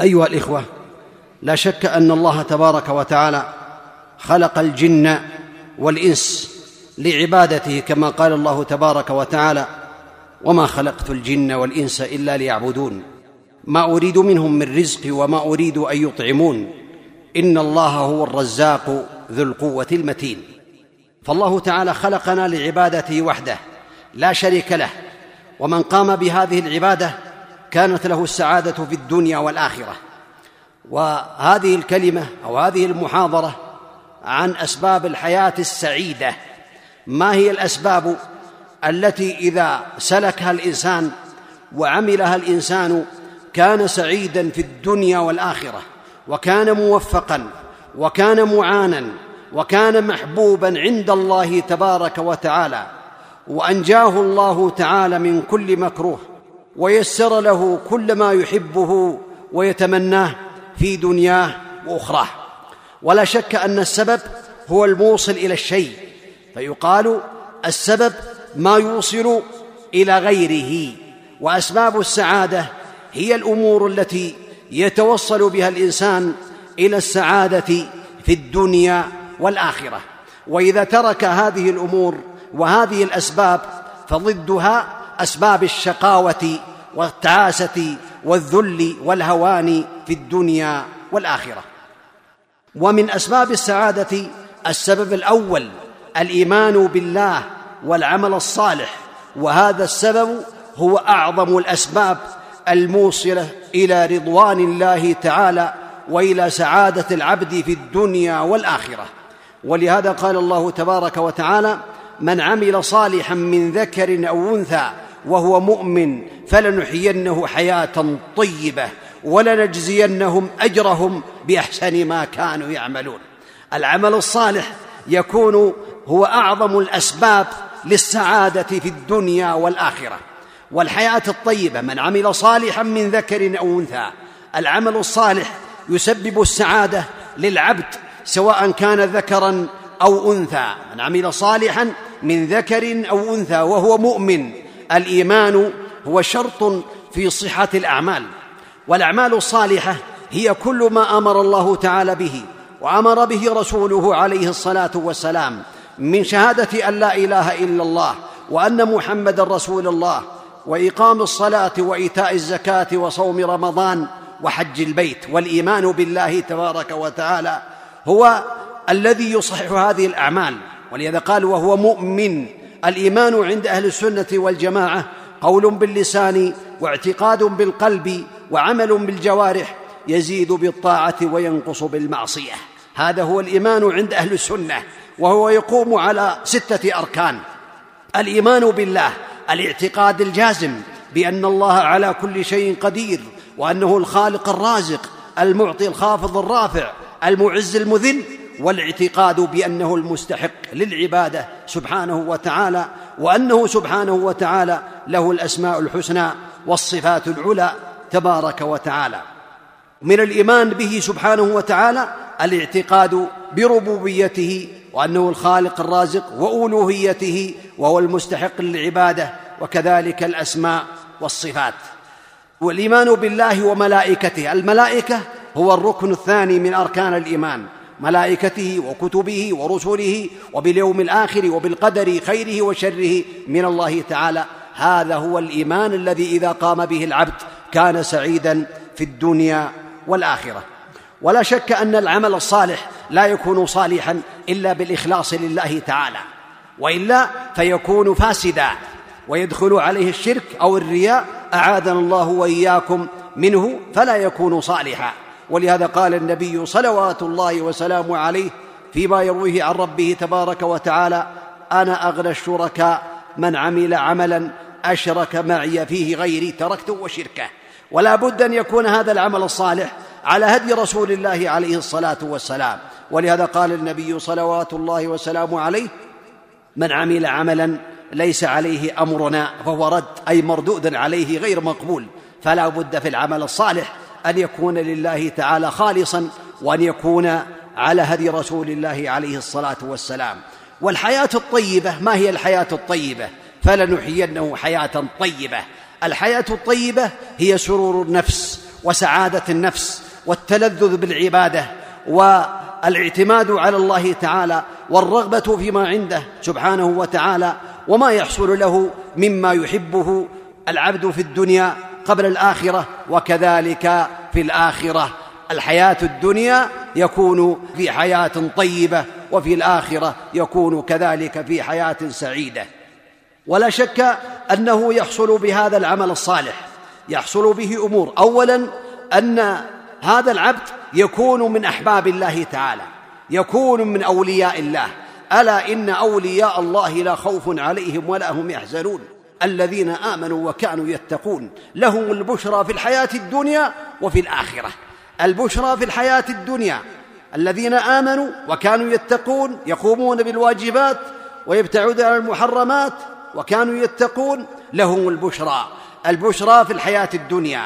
أيها الإخوة لا شك أن الله تبارك وتعالى خلق الجن والإنس لعبادته كما قال الله تبارك وتعالى وما خلقت الجن والإنس إلا ليعبدون ما أريد منهم من رزق وما أريد أن يطعمون إن الله هو الرزاق ذو القوة المتين. فالله تعالى خلقنا لعبادته وحده لا شريك له ومن قام بهذه العبادة كانت له السعادة في الدنيا والآخرة. وهذه الكلمة أو هذه المحاضرة عن أسباب الحياة السعيدة. ما هي الأسباب التي إذا سلكها الإنسان وعملها الإنسان كان سعيدا في الدنيا والآخرة؟ وكان موفقا وكان معانا وكان محبوبا عند الله تبارك وتعالى. وأنجاه الله تعالى من كل مكروه. ويسر له كل ما يحبه ويتمناه في دنياه وأخراه. ولا شك أن السبب هو الموصل إلى الشيء فيقال السبب ما يوصل إلى غيره وأسباب السعادة هي الأمور التي يتوصل بها الإنسان إلى السعادة في الدنيا والآخرة. وإذا ترك هذه الأمور وهذه الأسباب فضدها أسباب الشقاوة والتعاسة والذل والهوان في الدنيا والآخرة. ومن أسباب السعادة السبب الأول الإيمان بالله والعمل الصالح وهذا السبب هو أعظم الأسباب الموصلة إلى رضوان الله تعالى وإلى سعادة العبد في الدنيا والآخرة. ولهذا قال الله تبارك وتعالى من عمل صالحا من ذكر أو أنثى وهو مؤمن فلنحيينه حياة طيبة ولنجزينهم أجرهم بأحسن ما كانوا يعملون. العمل الصالح يكون هو أعظم الأسباب للسعادة في الدنيا والآخرة. والحياة الطيبة من عمل صالحا من ذكر أو أنثى. العمل الصالح يسبب السعادة للعبد سواء كان ذكرا أو أنثى. من عمل صالحا من ذكر أو أنثى وهو مؤمن الإيمان هو شرط في صحة الأعمال والأعمال الصالحة هي كل ما أمر الله تعالى به وأمر به رسوله عليه الصلاة والسلام من شهادة أن لا إله إلا الله وأن محمدا رسول الله وإقام الصلاة وإيتاء الزكاة وصوم رمضان وحج البيت والإيمان بالله تبارك وتعالى هو الذي يصحح هذه الأعمال ولهذا قال وهو مؤمن. الإيمان عند أهل السنة والجماعة قول باللسان واعتقاد بالقلب وعمل بالجوارح يزيد بالطاعة وينقص بالمعصية. هذا هو الإيمان عند أهل السنة وهو يقوم على ستة أركان. الإيمان بالله الاعتقاد الجازم بأن الله على كل شيء قدير وأنه الخالق الرازق المعطي الخافض الرافع المعز المذل والاعتقاد بأنه المستحق للعبادة سبحانه وتعالى وأنه سبحانه وتعالى له الأسماء الحسنى والصفات العلى تبارك وتعالى. من الإيمان به سبحانه وتعالى الاعتقاد بربوبيته وأنه الخالق الرازق وألوهيته وهو المستحق للعبادة وكذلك الأسماء والصفات. والإيمان بالله وملائكته الملائكة هو الركن الثاني من أركان الإيمان. ملائكته وكتبه ورسله وباليوم الآخر وبالقدر خيره وشره من الله تعالى. هذا هو الإيمان الذي إذا قام به العبد كان سعيدا في الدنيا والآخرة. ولا شك أن العمل الصالح لا يكون صالحا إلا بالإخلاص لله تعالى وإلا فيكون فاسدا ويدخل عليه الشرك أو الرياء أعاذنا الله وإياكم منه فلا يكون صالحا. ولهذا قال النبي صلوات الله وسلامه عليه فيما يرويه عن ربه تبارك وتعالى أنا أغنى الشركاء من عمل عملا أشرك معي فيه غيري تركته وشركه. ولا بد أن يكون هذا العمل الصالح على هدي رسول الله عليه الصلاة والسلام. ولهذا قال النبي صلوات الله وسلامه عليه من عمل عملا ليس عليه أمرنا فهو رد أي مردود عليه غير مقبول. فلا بد في العمل الصالح أن يكون لله تعالى خالصا وأن يكون على هدي رسول الله عليه الصلاة والسلام. والحياة الطيبة ما هي الحياة الطيبة؟ فلنحيينه حياة طيبة. الحياة الطيبة هي سرور النفس وسعادة النفس والتلذذ بالعبادة والإعتماد على الله تعالى والرغبة فيما عنده سبحانه وتعالى وما يحصل له مما يحبه العبد في الدنيا قبل الآخرة وكذلك في الآخرة. الحياة الدنيا يكون في حياة طيبة وفي الآخرة يكون كذلك في حياة سعيدة. ولا شك أنه يحصل بهذا العمل الصالح. يحصل به أمور. اولا أن هذا العبد يكون من أحباب الله تعالى يكون من أولياء الله. ألا إن أولياء الله لا خوف عليهم ولا هم يحزنون. الذين آمنوا وكانوا يتقون. لهم البشرى في الحياة الدنيا وفي الآخرة. البشرى في الحياة الدنيا. الذين آمنوا وكانوا يتقون يقومون بالواجبات ويبتعدون عن المحرمات وكانوا يتقون. لهم البشرى. البشرى في الحياة الدنيا.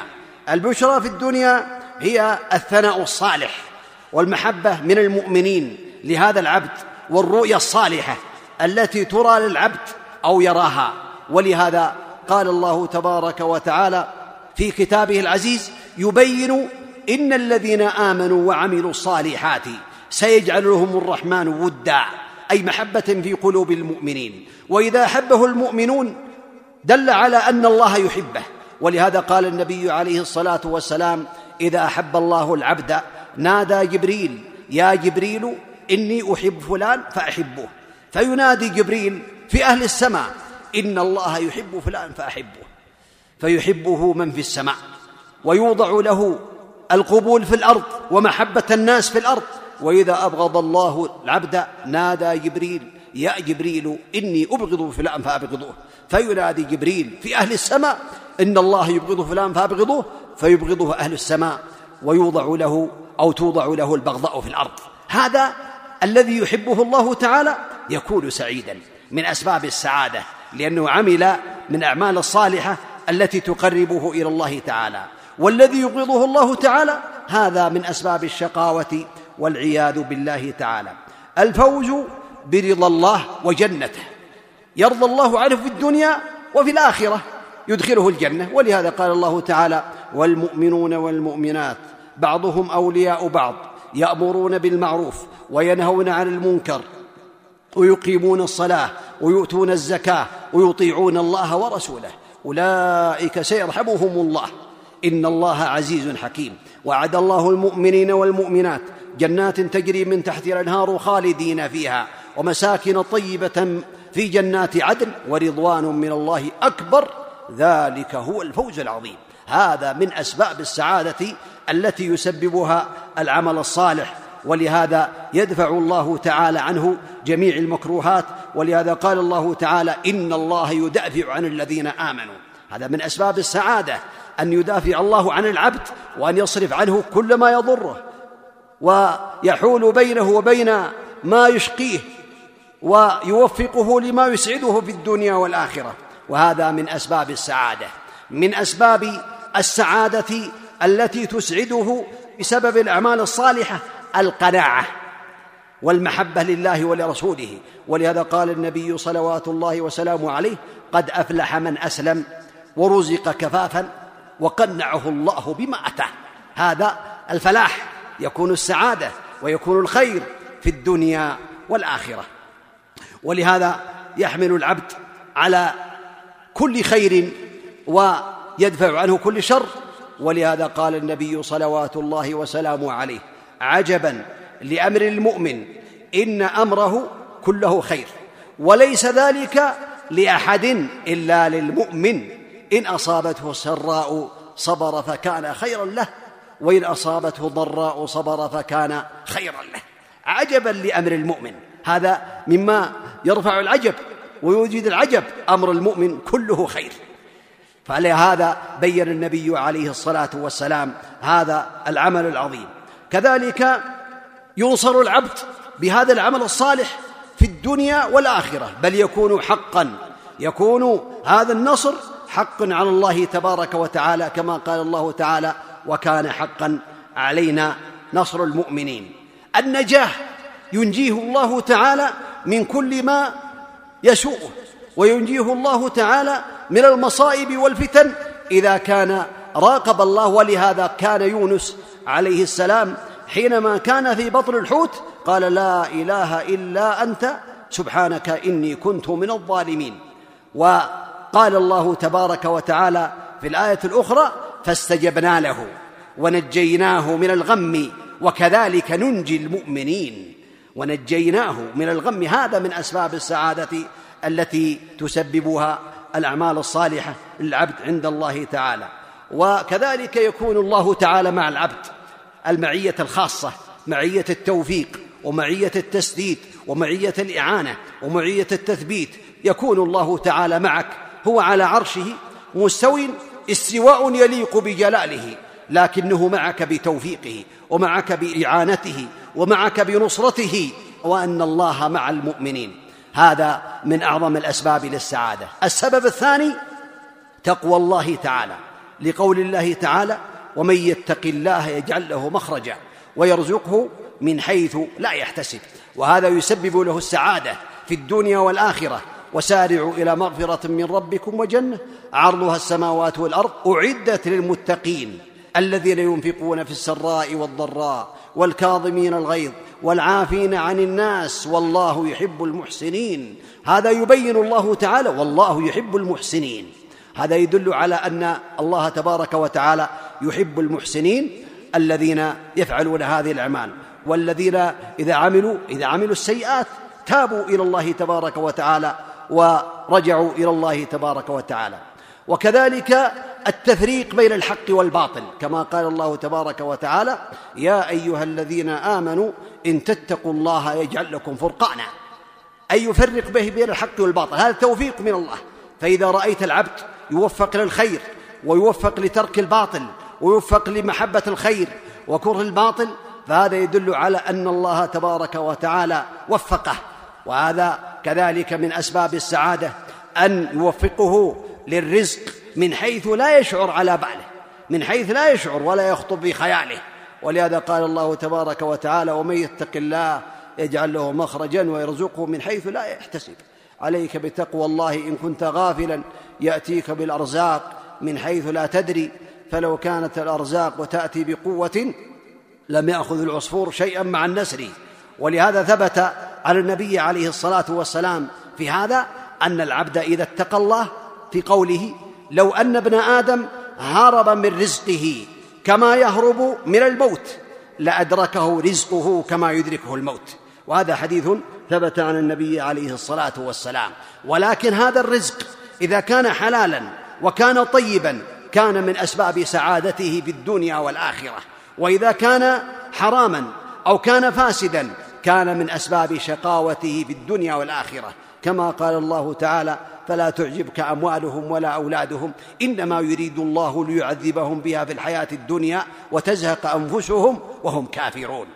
البشرى في الدنيا هي الثناء الصالح والمحبة من المؤمنين لهذا العبد والرؤيا الصالحة التي ترى للعبد أو يراها. ولهذا قال الله تبارك وتعالى في كتابه العزيز يبين إن الذين آمنوا وعملوا الصالحات سيجعل لهم الرحمن ودا أي محبة في قلوب المؤمنين. وإذا أحبه المؤمنون دل على أن الله يحبه. ولهذا قال النبي عليه الصلاة والسلام إذا أحب الله العبد نادى جبريل يا جبريل إني أحب فلان فأحبه. فينادي جبريل في أهل السماء إن الله يحب فلان فأحبه فيحبه من في السماء ويوضع له القبول في الأرض ومحبة الناس في الأرض. وإذا أبغض الله العبد نادى جبريل يا جبريل إني أبغض فلان فأبغضوه. فينادي جبريل في أهل السماء إن الله يبغض فلان فأبغضوه فيبغضه أهل السماء ويوضع له أو توضع له البغضاء في الأرض. هذا الذي يحبه الله تعالى يكون سعيدا من أسباب السعادة. لأنه عمل من أعمال الصالحة التي تقربه إلى الله تعالى. والذي يبغضه الله تعالى هذا من أسباب الشقاوة والعياذ بالله تعالى. الفوز برضا الله وجنته. يرضى الله عنه في الدنيا وفي الآخرة يدخله الجنة. ولهذا قال الله تعالى والمؤمنون والمؤمنات بعضهم أولياء بعض يأمرون بالمعروف وينهون عن المنكر. ويقيمون الصلاة ويؤتون الزكاة ويطيعون الله ورسوله. أولئك سيرحمهم الله. إن الله عزيز حكيم. وعد الله المؤمنين والمؤمنات جنات تجري من تحتها الأنهار خالدين فيها. ومساكن طيبة في جنات عدن ورضوان من الله أكبر. ذلك هو الفوز العظيم. هذا من أسباب السعادة التي يسببها العمل الصالح ولهذا يدفع الله تعالى عنه جميع المكروهات ولهذا قال الله تعالى ان الله يدافع عن الذين امنوا. هذا من أسباب السعادة أن يدافع الله عن العبد وأن يصرف عنه كل ما يضره ويحول بينه وبين ما يشقيه ويوفقه لما يسعده في الدنيا والآخرة. وهذا من أسباب السعادة. من أسباب السعادة التي تسعده بسبب الأعمال الصالحة القناعة والمحبة لله ولرسوله. ولهذا قال النبي صلوات الله وسلامه عليه قد أفلح من أسلم ورزق كفافا وقنعه الله بما أتاه. هذا الفلاح يكون السعادة ويكون الخير في الدنيا والآخرة. ولهذا يحمل العبد على كل خير ويدفع عنه كل شر. ولهذا قال النبي صلوات الله وسلامه عليه عجبا لأمر المؤمن إن أمره كله خير وليس ذلك لأحد إلا للمؤمن. إن أصابته سراء صبر فكان خيرا له وإن أصابته ضراء صبر فكان خيرا له. عجبا لأمر المؤمن هذا مما يرفع العجب ويوجد العجب أمر المؤمن كله خير. فلهذا بين النبي عليه الصلاة والسلام هذا العمل العظيم. كذلك ينصر العبد بهذا العمل الصالح في الدنيا والآخرة. بل يكون حقا يكون هذا النصر حق على الله تبارك وتعالى كما قال الله تعالى وكان حقا علينا نصر المؤمنين النجاه ينجيه الله تعالى من كل ما يسوءه وينجيه الله تعالى من المصائب والفتن. إذا كان راقب الله ولهذا كان يونس عليه السلام حينما كان في بطن الحوت قال لا إله إلا أنت سبحانك إني كنت من الظالمين. وقال الله تبارك وتعالى في الآية الأخرى فاستجبنا له ونجيناه من الغم وكذلك ننجي المؤمنين. ونجيناه من الغم هذا من أسباب السعادة التي تسببها الأعمال الصالحة للعبد عند الله تعالى. وكذلك يكون الله تعالى مع العبد. المعية الخاصة معية التوفيق ومعية التسديد ومعية الإعانة ومعية التثبيت. يكون الله تعالى معك هو على عرشه مستو استواء يليق بجلاله لكنه معك بتوفيقه ومعك بإعانته ومعك بنصرته وأن الله مع المؤمنين. هذا من أعظم الأسباب للسعادة. السبب الثاني تقوى الله تعالى. لقول الله تعالى ومن يتق الله يجعل له مخرجا ويرزقه من حيث لا يحتسب. وهذا يسبب له السعادة في الدنيا والآخرة. وسارعوا إلى مغفرة من ربكم وجنة. عرضها السماوات والأرض. أعدت للمتقين الذين ينفقون في السراء والضراء والكاظمين الغيظ والعافين عن الناس. والله يحب المحسنين. هذا يبين الله تعالى. والله يحب المحسنين. هذا يدل على أن الله تبارك وتعالى يحب المحسنين الذين يفعلون هذه الأعمال والذين إذا عملوا إذا عملوا السيئات تابوا إلى الله تبارك وتعالى ورجعوا إلى الله تبارك وتعالى. وكذلك التفريق بين الحق والباطل كما قال الله تبارك وتعالى يا أيها الذين آمنوا إن تتقوا الله يجعل لكم فرقانا. أي يفرق به بين الحق والباطل هذا توفيق من الله. فإذا رأيت العبد يوفق للخير ويوفق لترك الباطل ويوفق لمحبة الخير وكره الباطل فهذا يدل على أن الله تبارك وتعالى وفقه. وهذا كذلك من أسباب السعادة أن يوفقه للرزق من حيث لا يشعر على باله من حيث لا يشعر ولا يخطب في خياله ولهذا قال الله تبارك وتعالى ومن يتق الله يجعل له مخرجا ويرزقه من حيث لا يحتسب. عليك بتقوى الله إن كنت غافلا. يأتيك بالأرزاق من حيث لا تدري فلو كانت الأرزاق وتأتي بقوة لم يأخذ العصفور شيئا مع النسر. ولهذا ثبت على النبي عليه الصلاة والسلام في هذا أن العبد إذا اتقى الله في قوله لو أن ابن آدم هرب من رزقه كما يهرب من الموت لأدركه رزقه كما يدركه الموت. وهذا حديث ثبت عن النبي عليه الصلاة والسلام. ولكن هذا الرزق إذا كان حلالا وكان طيبا كان من أسباب سعادته في الدنيا والآخرة. وإذا كان حراما أو كان فاسدا كان من أسباب شقاوته في الدنيا والآخرة. كما قال الله تعالى فلا تعجبك أموالهم ولا أولادهم إنما يريد الله ليعذبهم بها في الحياة الدنيا وتزهق أنفسهم وهم كافرون.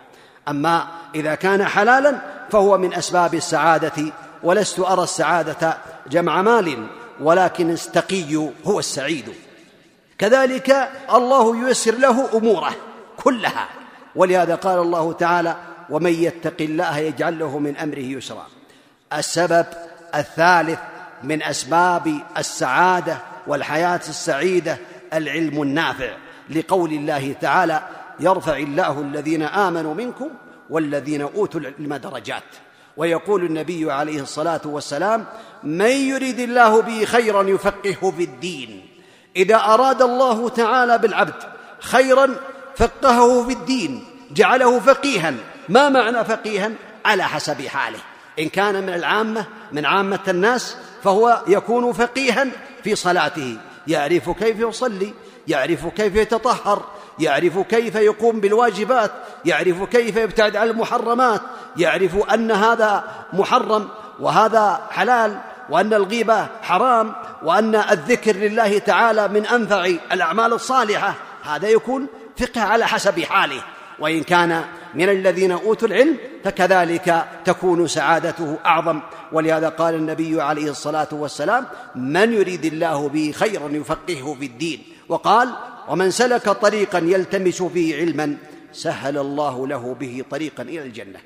أما إذا كان حلالا فهو من أسباب السعادة ولست أرى السعادة جمع مال. ولكن التقي هو السعيد. كذلك الله ييسر له أموره كلها. ولهذا قال الله تعالى ومن يتق الله يجعل له من أمره يسرا. السبب الثالث من أسباب السعادة والحياة السعيدة العلم النافع. لقول الله تعالى يرفع الله الذين آمنوا منكم والذين أوتوا العلم درجات. ويقول النبي عليه الصلاة والسلام من يريد الله به خيرا يفقهه في الدين. إذا أراد الله تعالى بالعبد خيرا فقهه في الدين جعله فقيها. ما معنى فقيها؟ على حسب حاله. إن كان من العامة من عامة الناس فهو يكون فقيها في صلاته. يعرف كيف يصلي يعرف كيف يتطهر يعرف كيف يقوم بالواجبات يعرف كيف يبتعد عن المحرمات يعرف أن هذا محرم وهذا حلال وأن الغيبة حرام وأن الذكر لله تعالى من أنفع الأعمال الصالحة. هذا يكون فقه على حسب حاله. وإن كان من الذين أوتوا العلم فكذلك تكون سعادته أعظم. ولهذا قال النبي عليه الصلاة والسلام من يريد الله به خيرا يفقهه في الدين. وقال ومن سلك طريقا يلتمس فيه علما سهل الله له به طريقا إلى الجنة.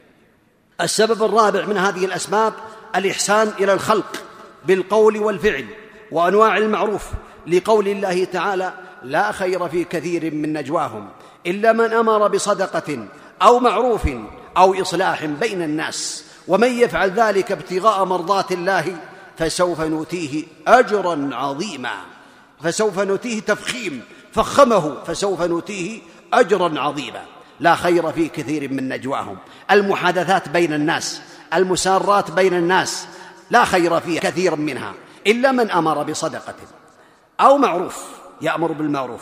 السبب الرابع من هذه الأسباب الإحسان إلى الخلق بالقول والفعل وأنواع المعروف لقول الله تعالى لا خير في كثير من نجواهم إلا من أمر بصدقة أو معروف أو إصلاح بين الناس ومن يفعل ذلك ابتغاء مرضات الله فسوف نؤتيه أجرا عظيما. فسوف نؤتيه تفخيم فخمه فسوف نؤتيه أجرا عظيما. لا خير في كثير من نجواهم. المحادثات بين الناس المسارات بين الناس لا خير فيها كثيرا منها إلا من أمر بصدقة أو معروف يأمر بالمعروف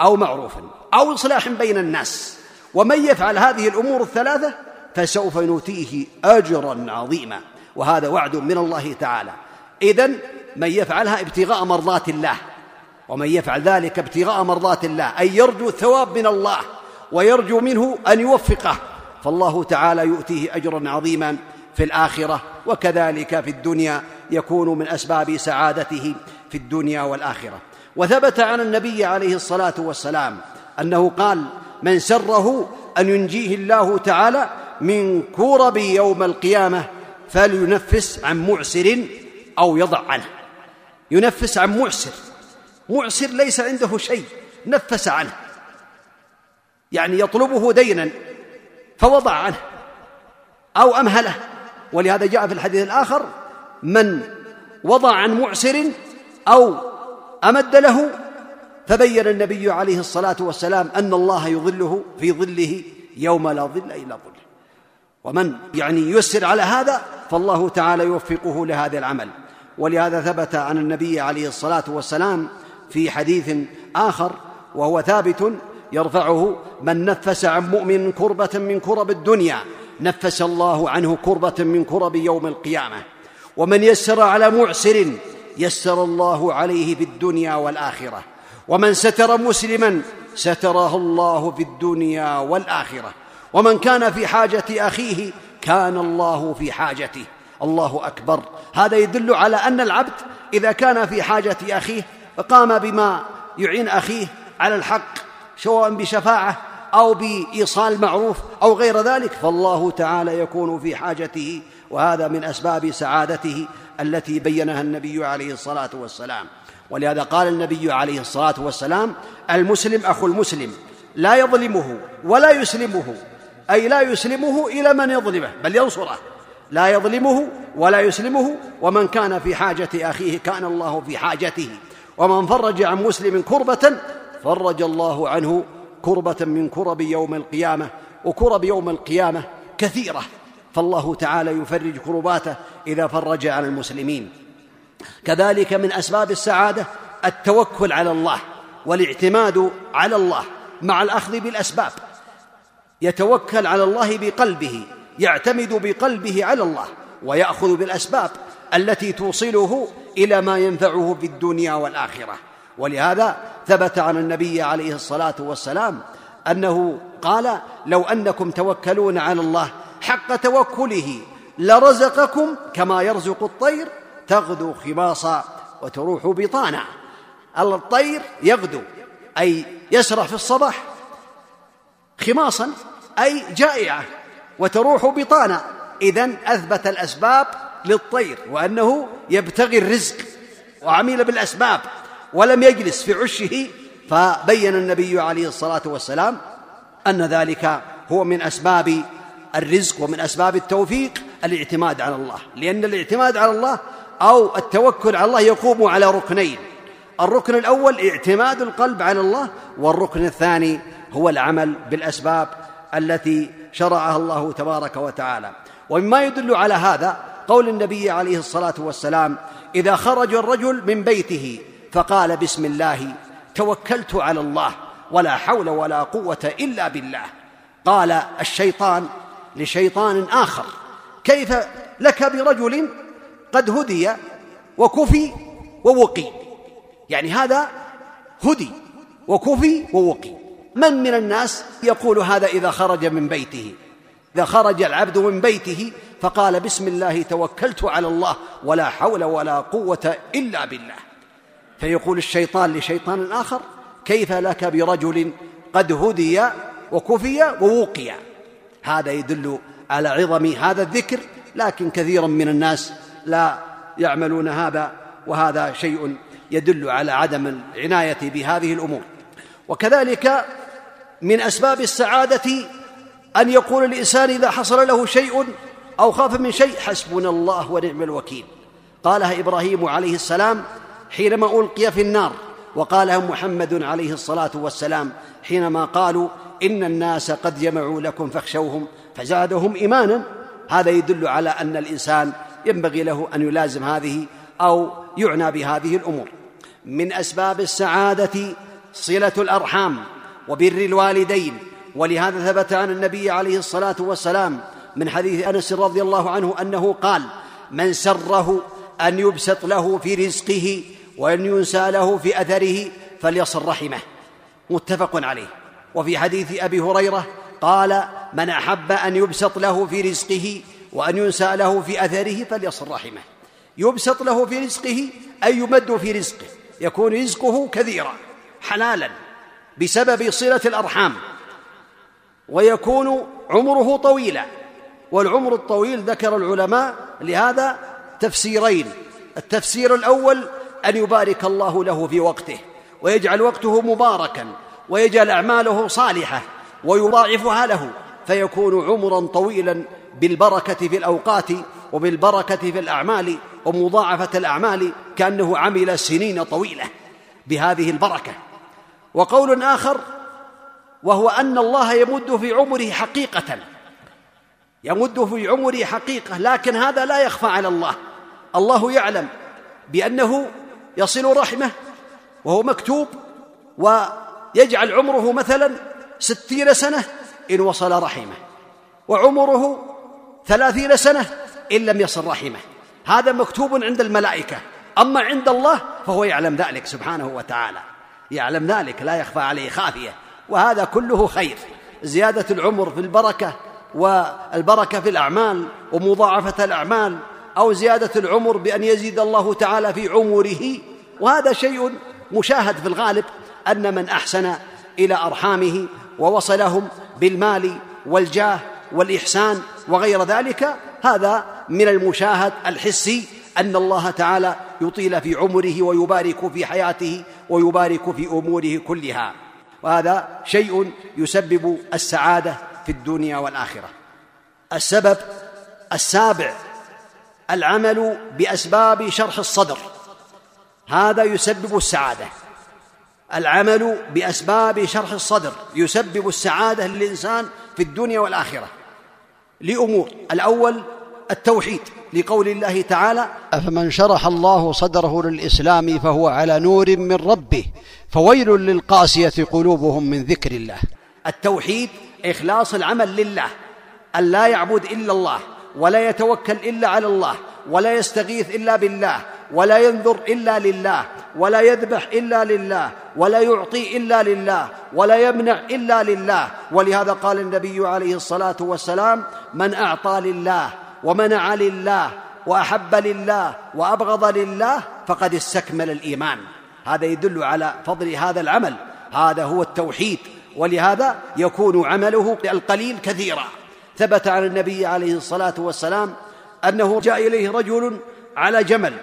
أو معروف أو إصلاح بين الناس. ومن يفعل هذه الأمور الثلاثة فسوف نؤتيه أجرا عظيما. وهذا وعد من الله تعالى. إذن من يفعلها ابتغاء مرضات الله. ومن يفعل ذلك ابتغاء مرضات الله أي يرجو الثواب من الله ويرجو منه أن يوفقه فالله تعالى يؤتيه اجرا عظيما في الآخرة وكذلك في الدنيا يكون من أسباب سعادته في الدنيا والآخرة. وثبت عن النبي عليه الصلاة والسلام أنه قال من سره أن ينجيه الله تعالى من كرب يوم القيامة فلينفس عن معسر أو يضع عنه. ينفس عن معسر. معسر ليس عنده شيء نفس عنه. يعني يطلبه دينا فوضع عنه أو أمهله. ولهذا جاء في الحديث الآخر من وضع عن معسر أو أمد له فبين النبي عليه الصلاة والسلام أن الله يظله في ظله يوم لا ظل إلا ظله ومن يعني يسر على هذا فالله تعالى يوفقه لهذا العمل. ولهذا ثبت عن النبي عليه الصلاة والسلام في حديث آخر وهو ثابت يرفعه من نفس عن مؤمن كربة من كرب الدنيا نفس الله عنه كربة من كرب يوم القيامة. ومن يسر على معسر يسر الله عليه في الدنيا والآخرة. ومن ستر مسلما ستره الله في الدنيا والآخرة. ومن كان في حاجة أخيه كان الله في حاجته. الله أكبر. هذا يدل على أن العبد إذا كان في حاجة أخيه فقام بما يعين أخيه على الحق سواء بشفاعة أو بإيصال معروف أو غير ذلك فالله تعالى يكون في حاجته وهذا من أسباب سعادته التي بينها النبي عليه الصلاة والسلام. ولهذا قال النبي عليه الصلاة والسلام المسلم أخو المسلم لا يظلمه ولا يسلمه أي لا يسلمه إلى من يظلمه بل ينصره لا يظلمه ولا يسلمه ومن كان في حاجة أخيه كان الله في حاجته. ومن فرج عن مسلم كربة فرج الله عنه كربة من كرب يوم القيامة وكرب يوم القيامة كثيرة. فالله تعالى يفرج كرباته إذا فرج عن المسلمين. كذلك من أسباب السعادة التوكل على الله والاعتماد على الله مع الأخذ بالأسباب. يتوكل على الله بقلبه يعتمد بقلبه على الله ويأخذ بالأسباب التي توصله إلى ما ينفعه في الدنيا والآخرة. ولهذا ثبت عن النبي عليه الصلاة والسلام أنه قال لو أنكم توكلون على الله حق توكله لرزقكم كما يرزق الطير تغدو خماصا وتروح بطانا. الطير يغدو أي يسرح في الصباح خماصا أي جائعة وتروح بطانا. اذا أثبت الأسباب للطير وأنه يبتغي الرزق وعمل بالأسباب ولم يجلس في عشه فبين النبي عليه الصلاة والسلام أن ذلك هو من أسباب الرزق ومن أسباب التوفيق الاعتماد على الله. لأن الاعتماد على الله أو التوكل على الله يقوم على ركنين. الركن الأول اعتماد القلب على الله والركن الثاني هو العمل بالأسباب التي شرعها الله تبارك وتعالى. ومما يدل على هذا قول النبي عليه الصلاة والسلام إذا خرج الرجل من بيته فقال بسم الله توكلت على الله ولا حول ولا قوة إلا بالله. قال الشيطان لشيطان آخر كيف لك برجل قد هدي وكفي ووقي؟ يعني هذا هدي وكفي ووقي. من من الناس يقول هذا إذا خرج من بيته؟ إذا خرج العبد من بيته فقال بسم الله توكلت على الله ولا حول ولا قوة إلا بالله. فيقول الشيطان لشيطان آخر كيف لك برجل قد هدي وكفي ووقي؟ هذا يدل على عظم هذا الذكر لكن كثيرا من الناس لا يعملون هذا وهذا شيء يدل على عدم العناية بهذه الأمور. وكذلك من أسباب السعادة أن يقول الإنسان إذا حصل له شيء أو خاف من شيء حسبنا الله ونعم الوكيل. قالها إبراهيم عليه السلام حينما ألقي في النار وقالها محمد عليه الصلاة والسلام حينما قالوا إن الناس قد جمعوا لكم فاخشوهم فزادهم إيمانا. هذا يدل على أن الإنسان ينبغي له أن يلازم هذه أو يعنى بهذه الأمور. من أسباب السعادة صلة الأرحام وبر الوالدين ولهذا ثبت عن النبي عليه الصلاة والسلام من حديث أنس رضي الله عنه أنه قال من سره أن يبسط له في رزقه وأن ينسى له في أثره فليصل رحمه. متفق عليه. وفي حديث أبي هريرة قال من أحب أن يبسط له في رزقه وأن ينسى له في أثره فليصل رحمه. يبسط له في رزقه أي يمد في رزقه يكون رزقه كثيرا حلالا بسبب صلة الأرحام. ويكون عمره طويلا والعمر الطويل ذكر العلماء لهذا تفسيرين التفسير الأول أن يبارك الله له في وقته ويجعل وقته مباركا ويجعل أعماله صالحة ويضاعفها له فيكون عمرا طويلا بالبركة في الأوقات وبالبركة في الأعمال ومضاعفة الأعمال كأنه عمل سنين طويلة بهذه البركة. وقول آخر وهو أن الله يمد في عمره حقيقة. يمد في عمره حقيقة لكن هذا لا يخفى على الله. الله يعلم بأنه يصل رحمه وهو مكتوب ويجعل عمره مثلا ستين سنة إن وصل رحمه وعمره ثلاثين سنة إن لم يصل رحمه. هذا مكتوب عند الملائكة. أما عند الله فهو يعلم ذلك سبحانه وتعالى. يعلم ذلك لا يخفى عليه خافية. وهذا كله خير. زيادة العمر في البركة والبركة في الأعمال ومضاعفة الأعمال أو زيادة العمر بأن يزيد الله تعالى في عمره. وهذا شيء مشاهد في الغالب أن من أحسن إلى أرحامه ووصلهم بالمال والجاه والإحسان وغير ذلك. هذا من المشاهد الحسي أن الله تعالى يطيل في عمره ويبارك في حياته ويبارك في أموره كلها. وهذا شيء يسبب السعادة في الدنيا والآخرة. السبب السابع العمل بأسباب شرح الصدر. هذا يسبب السعادة. العمل بأسباب شرح الصدر يسبب السعادة للإنسان في الدنيا والآخرة. لأمور الأول التوحيد لقول الله تعالى أفمن شرح الله صدره للإسلام فهو على نور من ربه. فويل للقاسية قلوبهم من ذكر الله. التوحيد إخلاص العمل لله أن لا يعبد إلا الله ولا يتوكل إلا على الله ولا يستغيث إلا بالله ولا ينذر إلا لله ولا يذبح إلا لله ولا يعطي إلا لله ولا يمنع إلا لله. ولهذا قال النبي عليه الصلاة والسلام من أعطى لله ومنع لله وأحب لله وأبغض لله فقد استكمل الإيمان. هذا يدل على فضل هذا العمل. هذا هو التوحيد ولهذا يكون عمله القليل كثيرا. ثبت عن النبي عليه الصلاة والسلام أنه جاء إليه رجل على جمل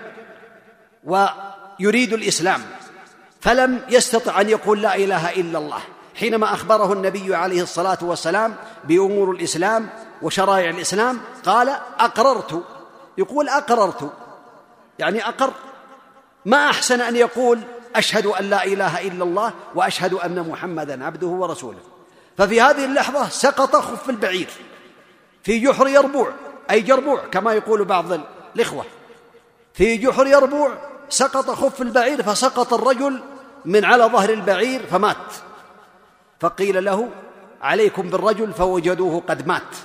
ويريد الإسلام فلم يستطع أن يقول لا إله إلا الله. حينما أخبره النبي عليه الصلاة والسلام بأمور الإسلام وشرائع الإسلام قال أقررت. يقول أقررت. يعني أقر. ما أحسن أن يقول أشهد أن لا إله إلا الله وأشهد أن محمدا عبده ورسوله. ففي هذه اللحظة سقط خف البعير في جحر يربوع أي جربوع كما يقول بعض الإخوة. في جحر يربوع سقط خف البعير فسقط الرجل من على ظهر البعير فمات. فقيل له عليكم بالرجل فوجدوه قد مات.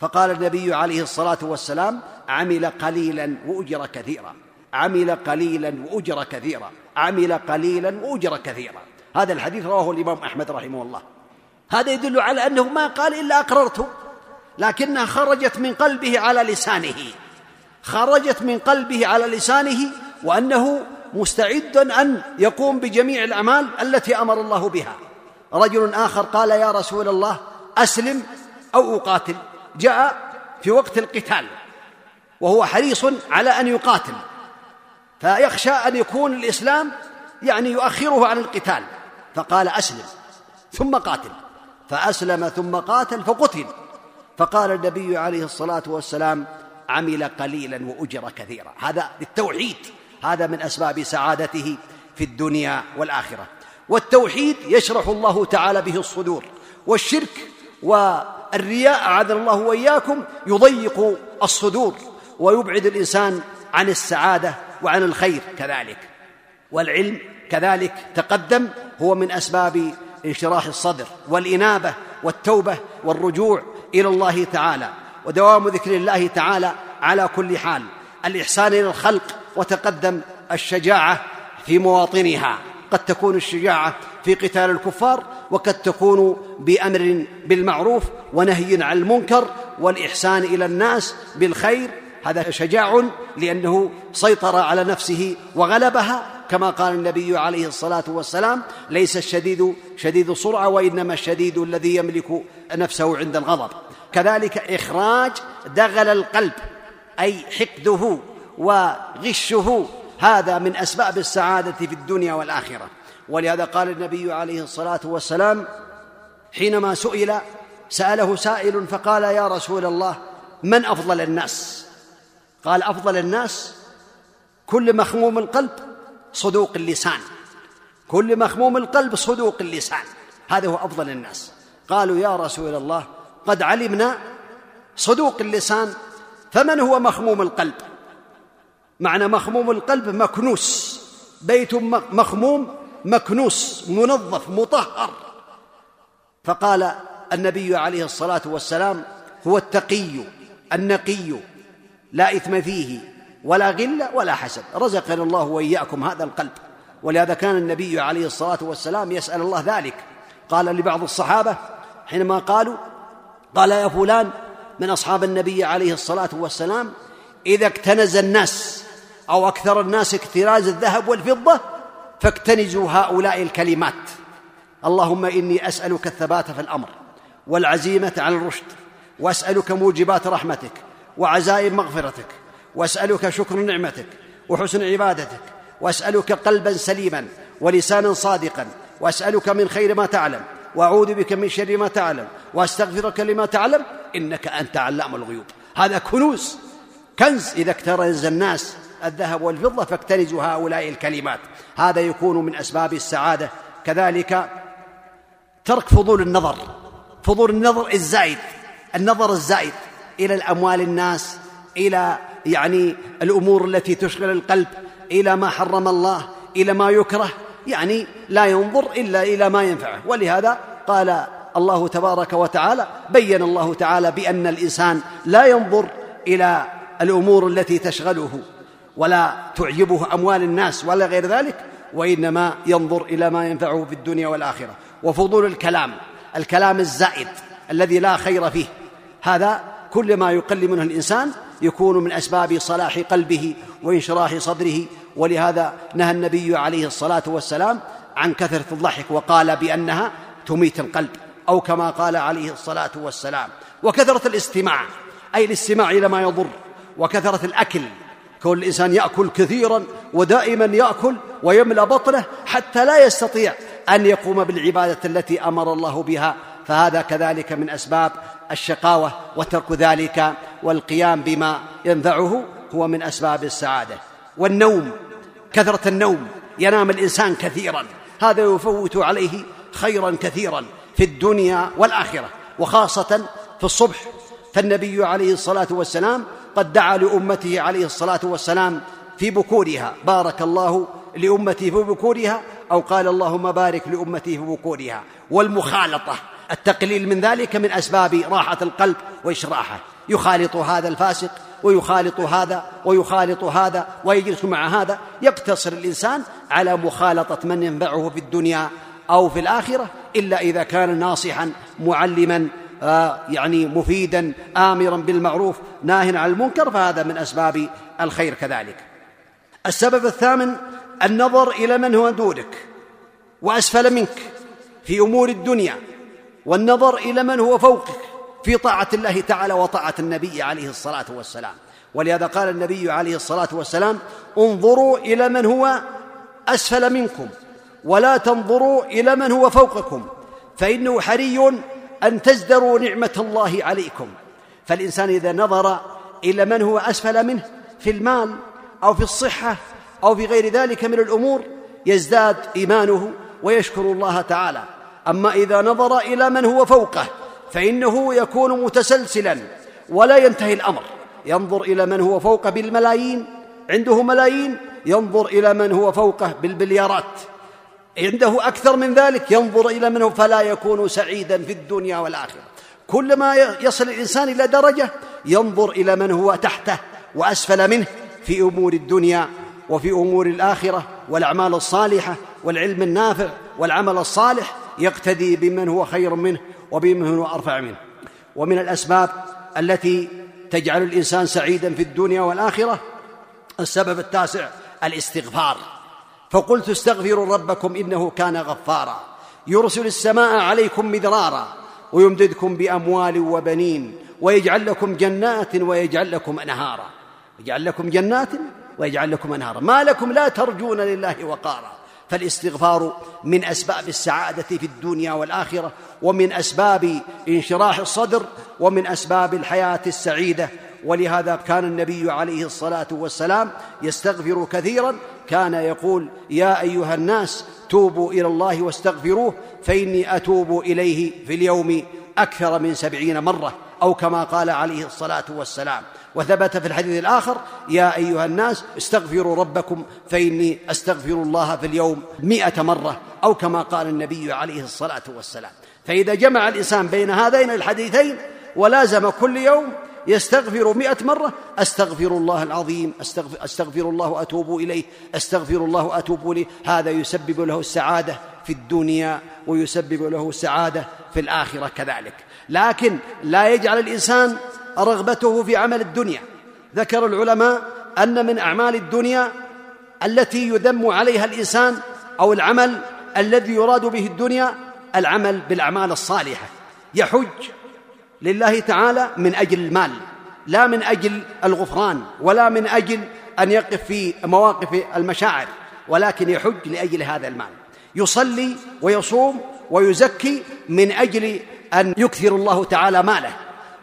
فقال النبي عليه الصلاة والسلام عمل قليلا وأجر كثيرا. عمل قليلا وأجر كثيرا. عمل قليلا وأجر كثيرا. هذا الحديث رواه الإمام أحمد رحمه الله. هذا يدل على أنه ما قال إلا أقررت لكنها خرجت من قلبه على لسانه. خرجت من قلبه على لسانه وأنه مستعد أن يقوم بجميع الأعمال التي أمر الله بها. رجل آخر قال يا رسول الله أسلم أو أقاتل. جاء في وقت القتال وهو حريص على أن يقاتل. فيخشى أن يكون الإسلام يعني يؤخره عن القتال. فقال أسلم ثم قاتل. فأسلم ثم قاتل فقتل. فقال النبي عليه الصلاة والسلام عمل قليلا وأجر كثيرا. هذا التوحيد هذا من أسباب سعادته في الدنيا والآخرة. والتوحيد يشرح الله تعالى به الصدور والشرك والرياء أعاذنا الله وإياكم يضيق الصدور ويبعد الإنسان عن السعادة وعن الخير كذلك. والعلم كذلك تقدم هو من أسباب انشراح الصدر والإنابة والتوبة والرجوع إلى الله تعالى. ودوام ذكر الله تعالى على كل حال. الإحسان إلى الخلق وتقدم الشجاعة في مواطنها. قد تكون الشجاعة في قتال الكفار وقد تكون بأمر بالمعروف ونهي عن المنكر والإحسان إلى الناس بالخير هذا شجاع لأنه سيطر على نفسه وغلبها كما قال النبي عليه الصلاة والسلام ليس الشديد شديد السرعة وإنما الشديد الذي يملك نفسه عند الغضب. كذلك إخراج دغل القلب أي حقده وغشه هذا من أسباب السعادة في الدنيا والآخرة. ولهذا قال النبي عليه الصلاة والسلام حينما سئل سأله سائل فقال يا رسول الله من أفضل الناس؟ قال أفضل الناس كل مخموم القلب صدوق اللسان. كل مخموم القلب صدوق اللسان. هذا هو أفضل الناس. قالوا يا رسول الله قد علمنا صدوق اللسان فمن هو مخموم القلب؟ معنى مخموم القلب مكنوس. بيت مخموم مكنوس منظف مطهر. فقال النبي عليه الصلاة والسلام هو التقي النقي. لا إثم فيه ولا غل ولا حسد. رزقنا الله وإياكم هذا القلب. ولهذا كان النبي عليه الصلاة والسلام يسأل الله ذلك. قال لبعض الصحابة حينما قالوا قال يا فلان من أصحاب النبي عليه الصلاة والسلام إذا اكتنز الناس أو أكثر الناس اكتراز الذهب والفضة فاكتنزوا هؤلاء الكلمات. اللهم إني أسألك الثبات في الأمر والعزيمة على الرشد وأسألك موجبات رحمتك وعزائم مغفرتك وأسألك شكر نعمتك وحسن عبادتك وأسألك قلبا سليما ولسانا صادقا وأسألك من خير ما تعلم وأعوذ بك من شر ما تعلم وأستغفرك لما تعلم إنك أنت علام الغيوب. هذا كنوز كنز إذا اكترز الناس الذهب والفضة فاكتنزوا هؤلاء الكلمات. هذا يكون من أسباب السعادة. كذلك ترك فضول النظر فضول النظر الزائد النظر الزائد. إلى الأموال الناس إلى يعني الأمور التي تشغل القلب إلى ما حرم الله إلى ما يكره يعني لا ينظر إلا إلى ما ينفعه. ولهذا قال الله تبارك وتعالى بين الله تعالى بأن الإنسان لا ينظر إلى الأمور التي تشغله ولا تعجبه أموال الناس ولا غير ذلك وإنما ينظر إلى ما ينفعه في الدنيا والآخرة. وفضول الكلام الكلام الزائد الذي لا خير فيه هذا كل ما يقل منه الإنسان يكون من أسباب صلاح قلبه وانشراح صدره. ولهذا نهى النبي عليه الصلاة والسلام عن كثرة الضحك وقال بأنها تميت القلب أو كما قال عليه الصلاة والسلام وكثرة الاستماع أي الاستماع إلى ما يضر وكثرة الأكل كون الإنسان يأكل كثيرا ودائما يأكل ويملأ بطنه حتى لا يستطيع أن يقوم بالعبادة التي أمر الله بها فهذا كذلك من أسباب الشقاوة وترك ذلك والقيام بما ينفعه هو من أسباب السعادة. والنوم كثرة النوم ينام الإنسان كثيرا. هذا يفوت عليه خيرا كثيرا في الدنيا والآخرة وخاصة في الصبح. فالنبي عليه الصلاة والسلام قد دعا لأمته عليه الصلاة والسلام في بكورها. بارك الله لامتي في بكورها أو قال اللهم بارك لامتي في بكورها. والمخالطة التقليل من ذلك من أسباب راحة القلب وإشراحه. يخالط هذا الفاسق ويخالط هذا ويخالط هذا ويجلس مع هذا. يقتصر الإنسان على مخالطة من ينفعه في الدنيا أو في الآخرة إلا إذا كان ناصحا معلما آه، يعني مفيدا امرا بالمعروف ناهيا عن المنكر فهذا من أسباب الخير كذلك. السبب الثامن النظر إلى من هو دونك وأسفل منك في أمور الدنيا. والنظر إلى من هو فوقك في طاعة الله تعالى وطاعة النبي عليه الصلاة والسلام. ولهذا قال النبي عليه الصلاة والسلام انظروا إلى من هو أسفل منكم ولا تنظروا إلى من هو فوقكم فإنه حري أن تزدروا نعمة الله عليكم. فالإنسان إذا نظر إلى من هو أسفل منه في المال أو في الصحة أو في غير ذلك من الأمور يزداد إيمانه ويشكر الله تعالى. أما إذا نظر إلى من هو فوقه فإنه يكون متسلسلا ولا ينتهي الأمر. ينظر إلى من هو فوقه بالملايين. عنده ملايين. ينظر إلى من هو فوقه بالبليارات. عنده أكثر من ذلك. ينظر إلى من هو فلا يكون سعيدا في الدنيا والآخرة. كلما يصل الإنسان إلى درجة ينظر إلى من هو تحته وأسفل منه في أمور الدنيا وفي أمور الآخرة والأعمال الصالحة والعلم النافع والعمل الصالح يقتدي بمن هو خير منه وبمن هو أرفع منه. ومن الأسباب التي تجعل الإنسان سعيدا في الدنيا والآخرة السبب التاسع الاستغفار. فقلت استغفروا ربكم إنه كان غفارا. يرسل السماء عليكم مدرارا ويمددكم بأموال وبنين ويجعل لكم جنات ويجعل لكم أنهارا. يجعل لكم جنات ويجعل لكم أنهارا. ما لكم لا ترجون لله وقارا. فالاستغفار من أسباب السعادة في الدنيا والآخرة ومن أسباب انشراح الصدر ومن أسباب الحياة السعيدة. ولهذا كان النبي عليه الصلاة والسلام يستغفر كثيرا كان يقول يا أيها الناس توبوا إلى الله واستغفروه فإني أتوب إليه في اليوم أكثر من سبعين مرة أو كما قال عليه الصلاة والسلام. وثبت في الحديث الآخر يا أيها الناس استغفروا ربكم فإني أستغفر الله في اليوم مئة مرة أو كما قال النبي عليه الصلاة والسلام. فإذا جمع الإنسان بين هذين الحديثين ولازم كل يوم يستغفر مئة مرة أستغفر الله العظيم أستغفر, أستغفر الله وأتوب إليه أستغفر الله وأتوب إليه. هذا يسبب له السعادة في الدنيا ويسبب له السعادة في الآخرة كذلك. لكن لا يجعل الإنسان رغبته في عمل الدنيا. ذكر العلماء أن من أعمال الدنيا التي يذم عليها الإنسان أو العمل الذي يراد به الدنيا العمل بالأعمال الصالحة. يحج لله تعالى من أجل المال لا من أجل الغفران ولا من أجل أن يقف في مواقف المشاعر ولكن يحج لأجل هذا المال. يصلي ويصوم ويزكي من أجل أن يكثر الله تعالى ماله.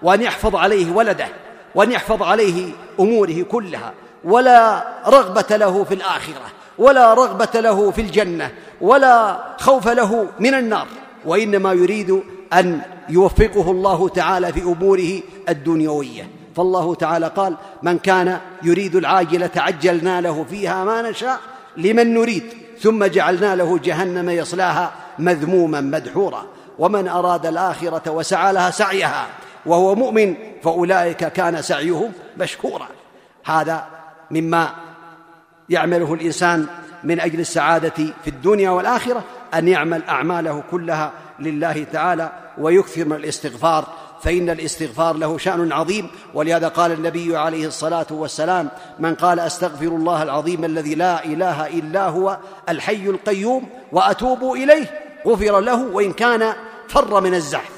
وأن يحفظ عليه ولده وأن يحفظ عليه أموره كلها. ولا رغبة له في الآخرة ولا رغبة له في الجنة ولا خوف له من النار. وإنما يريد أن يوفقه الله تعالى في أموره الدنيوية. فالله تعالى قال من كان يريد العاجلة عجلنا له فيها ما نشاء لمن نريد ثم جعلنا له جهنم يصلاها مذموما مدحورا. ومن أراد الآخرة وسعى لها سعيها. وهو مؤمن فأولئك كان سعيهم مشكورا. هذا مما يعمله الإنسان من أجل السعادة في الدنيا والآخرة أن يعمل أعماله كلها لله تعالى ويكثر من الاستغفار فإن الاستغفار له شأن عظيم. ولهذا قال النبي عليه الصلاة والسلام من قال أستغفر الله العظيم الذي لا إله إلا هو الحي القيوم وأتوب إليه غفر له وإن كان فر من الزحف.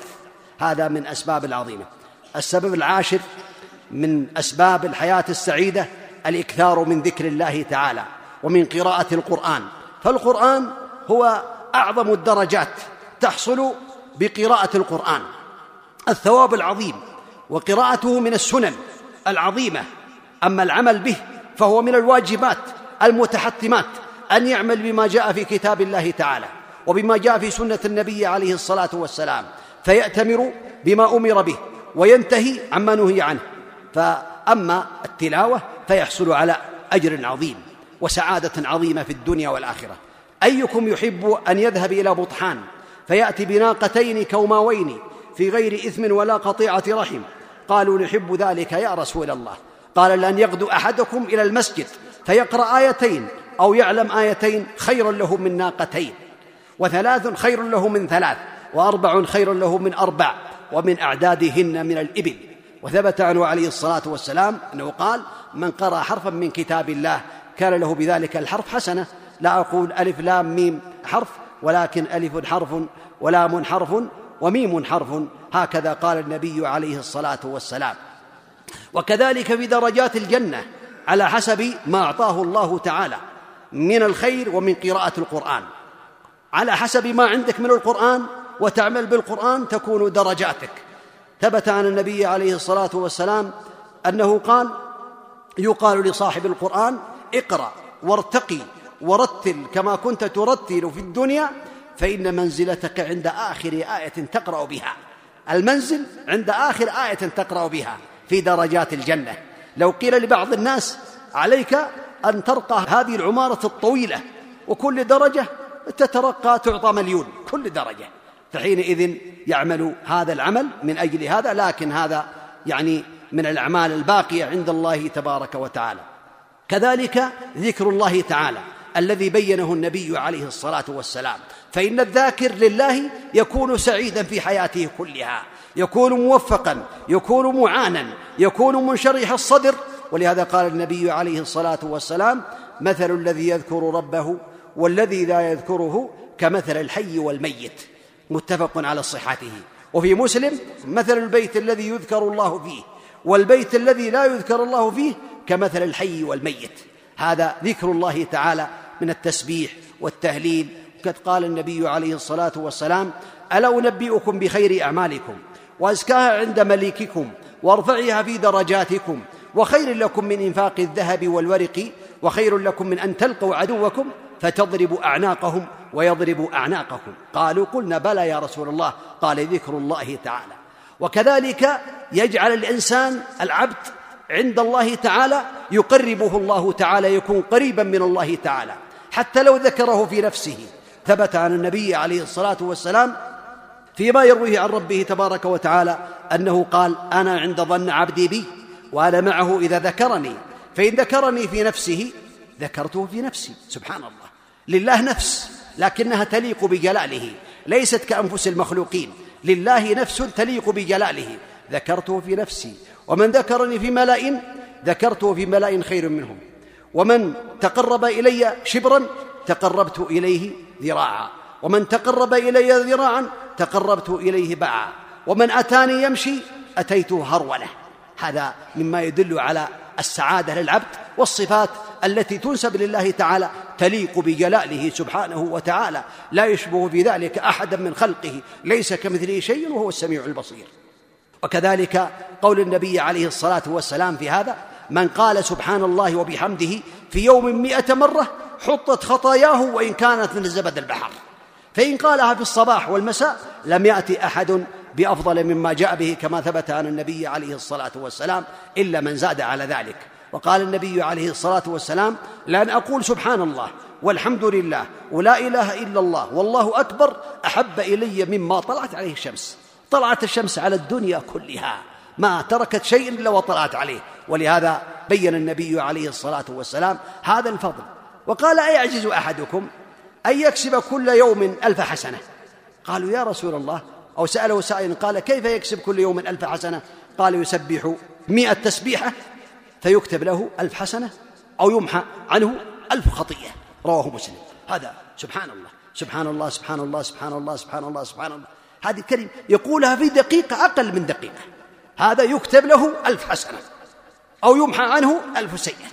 هذا من أسباب العظيمة. السبب العاشر من أسباب الحياة السعيدة الإكثار من ذكر الله تعالى ومن قراءة القرآن. فالقرآن هو أعظم الدرجات تحصل بقراءة القرآن. الثواب العظيم وقراءته من السنن العظيمة. أما العمل به فهو من الواجبات المتحتمات أن يعمل بما جاء في كتاب الله تعالى وبما جاء في سنة النبي عليه الصلاة والسلام. فيأتمر بما أمر به وينتهي عما نهي عنه. فأما التلاوة فيحصل على أجر عظيم وسعادة عظيمة في الدنيا والآخرة. أيكم يحب أن يذهب إلى بطحان فيأتي بناقتين كوماوين في غير إثم ولا قطيعة رحم. قالوا نحب ذلك يا رسول الله. قال لأن يغدو أحدكم إلى المسجد فيقرأ آيتين أو يعلم آيتين خير له من ناقتين. وثلاث خير له من ثلاث. وأربع خير له من أربع ومن أعدادهن من الإبل. وثبت عنه عليه الصلاة والسلام أنه قال من قرأ حرفا من كتاب الله كان له بذلك الحرف حسنة. لا أقول ألف لام ميم حرف ولكن ألف حرف ولام حرف وميم حرف. هكذا قال النبي عليه الصلاة والسلام. وكذلك في درجات الجنة على حسب ما أعطاه الله تعالى من الخير ومن قراءة القرآن. على حسب ما عندك من القرآن وتعمل بالقرآن تكون درجاتك. ثبت عن النبي عليه الصلاة والسلام أنه قال يقال لصاحب القرآن اقرأ وارتقي ورتل كما كنت ترتل في الدنيا فإن منزلتك عند آخر آية تقرأ بها. المنزل عند آخر آية تقرأ بها في درجات الجنة. لو قيل لبعض الناس عليك أن ترقى هذه العمارة الطويلة وكل درجة تترقى تعطى مليون كل درجة. فحينئذ يعمل هذا العمل من أجل هذا لكن هذا يعني من الأعمال الباقية عند الله تبارك وتعالى. كذلك ذكر الله تعالى الذي بينه النبي عليه الصلاة والسلام فإن الذاكر لله يكون سعيدا في حياته كلها يكون موفقا يكون معانا يكون منشرح الصدر. ولهذا قال النبي عليه الصلاة والسلام مثل الذي يذكر ربه والذي لا يذكره كمثل الحي والميت متفق على صحته. وفي مسلم مثل البيت الذي يذكر الله فيه والبيت الذي لا يذكر الله فيه كمثل الحي والميت. هذا ذكر الله تعالى من التسبيح والتهليل. قد قال النبي عليه الصلاة والسلام ألا أنبئكم بخير أعمالكم وأزكاها عند مليككم وأرفعها في درجاتكم وخير لكم من إنفاق الذهب والورق وخير لكم من أن تلقوا عدوكم فتضربوا أعناقهم ويضربوا اعناقكم قالوا قلنا بلى يا رسول الله. قال ذكر الله تعالى. وكذلك يجعل الإنسان العبد عند الله تعالى يقربه الله تعالى يكون قريبا من الله تعالى. حتى لو ذكره في نفسه. ثبت عن النبي عليه الصلاة والسلام فيما يرويه عن ربه تبارك وتعالى أنه قال أنا عند ظن عبدي بي وأنا معه إذا ذكرني. فإن ذكرني في نفسه ذكرته في نفسي. سبحان الله. لله نفس. لكنها تليق بجلاله ليست كأنفس المخلوقين. لله نفس تليق بجلاله. ذكرته في نفسي. ومن ذكرني في ملأ ذكرته في ملأ خير منهم. ومن تقرب إلي شبرا تقربت إليه ذراعا. ومن تقرب إلي ذراعا تقربت إليه باعا. ومن أتاني يمشي أتيته هرولة. هذا مما يدل على السعادة للعبد والصفات التي تنسب لله تعالى تليق بجلاله سبحانه وتعالى لا يشبه في ذلك أحدا من خلقه ليس كمثله شيء وهو السميع البصير. وكذلك قول النبي عليه الصلاة والسلام في هذا من قال سبحان الله وبحمده في يوم مئة مرة حطت خطاياه وإن كانت من زبد البحر. فإن قالها في الصباح والمساء لم يأتي أحد بأفضل مما جاء به كما ثبت عن النبي عليه الصلاة والسلام إلا من زاد على ذلك. وقال النبي عليه الصلاة والسلام لأن أقول سبحان الله والحمد لله ولا إله إلا الله والله أكبر أحب إلي مما طلعت عليه الشمس. طلعت الشمس على الدنيا كلها ما تركت شيء إلا وطلعت عليه. ولهذا بين النبي عليه الصلاة والسلام هذا الفضل. وقال أيعجز أحدكم أن يكسب كل يوم ألف حسنة؟ قالوا يا رسول الله أو سأله سائل قال كيف يكسب كل يوم ألف حسنة؟ قال يسبح مئة تسبيحة فيكتب له ألف حسنة أو يمحى عنه ألف خطيئة. رواه مسلم. هذا سبحان الله. سبحان الله سبحان الله سبحان الله سبحان الله سبحان الله. هذه الكلمة يقولها في دقيقة أقل من دقيقة. هذا يكتب له ألف حسنة أو يمحى عنه ألف سيئة.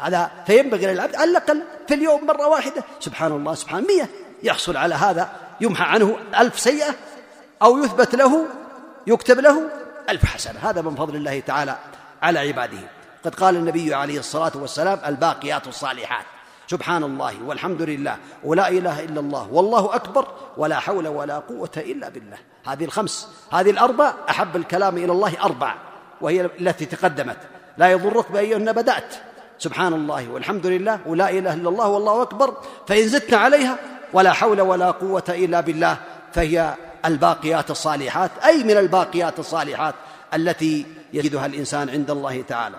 هذا فينبغي للعبد على الأقل في اليوم مرة واحدة. سبحان الله سبحان مية يحصل على هذا يمحى عنه ألف سيئة. أو يثبت له يكتب له ألف حسنة. هذا من فضل الله تعالى على عباده. قد قال النبي عليه الصلاة والسلام الباقيات الصالحات. سبحان الله والحمد لله ولا إله إلا الله والله أكبر ولا حول ولا قوة إلا بالله. هذه الخمس هذه الأربع أحب الكلام إلى الله أربع وهي التي تقدمت. لا يضرك بأيهن بدأت. سبحان الله والحمد لله ولا إله إلا الله والله أكبر. فإن زدت عليها ولا حول ولا قوة إلا بالله فهي الباقيات الصالحات أي من الباقيات الصالحات التي يجدها الإنسان عند الله تعالى.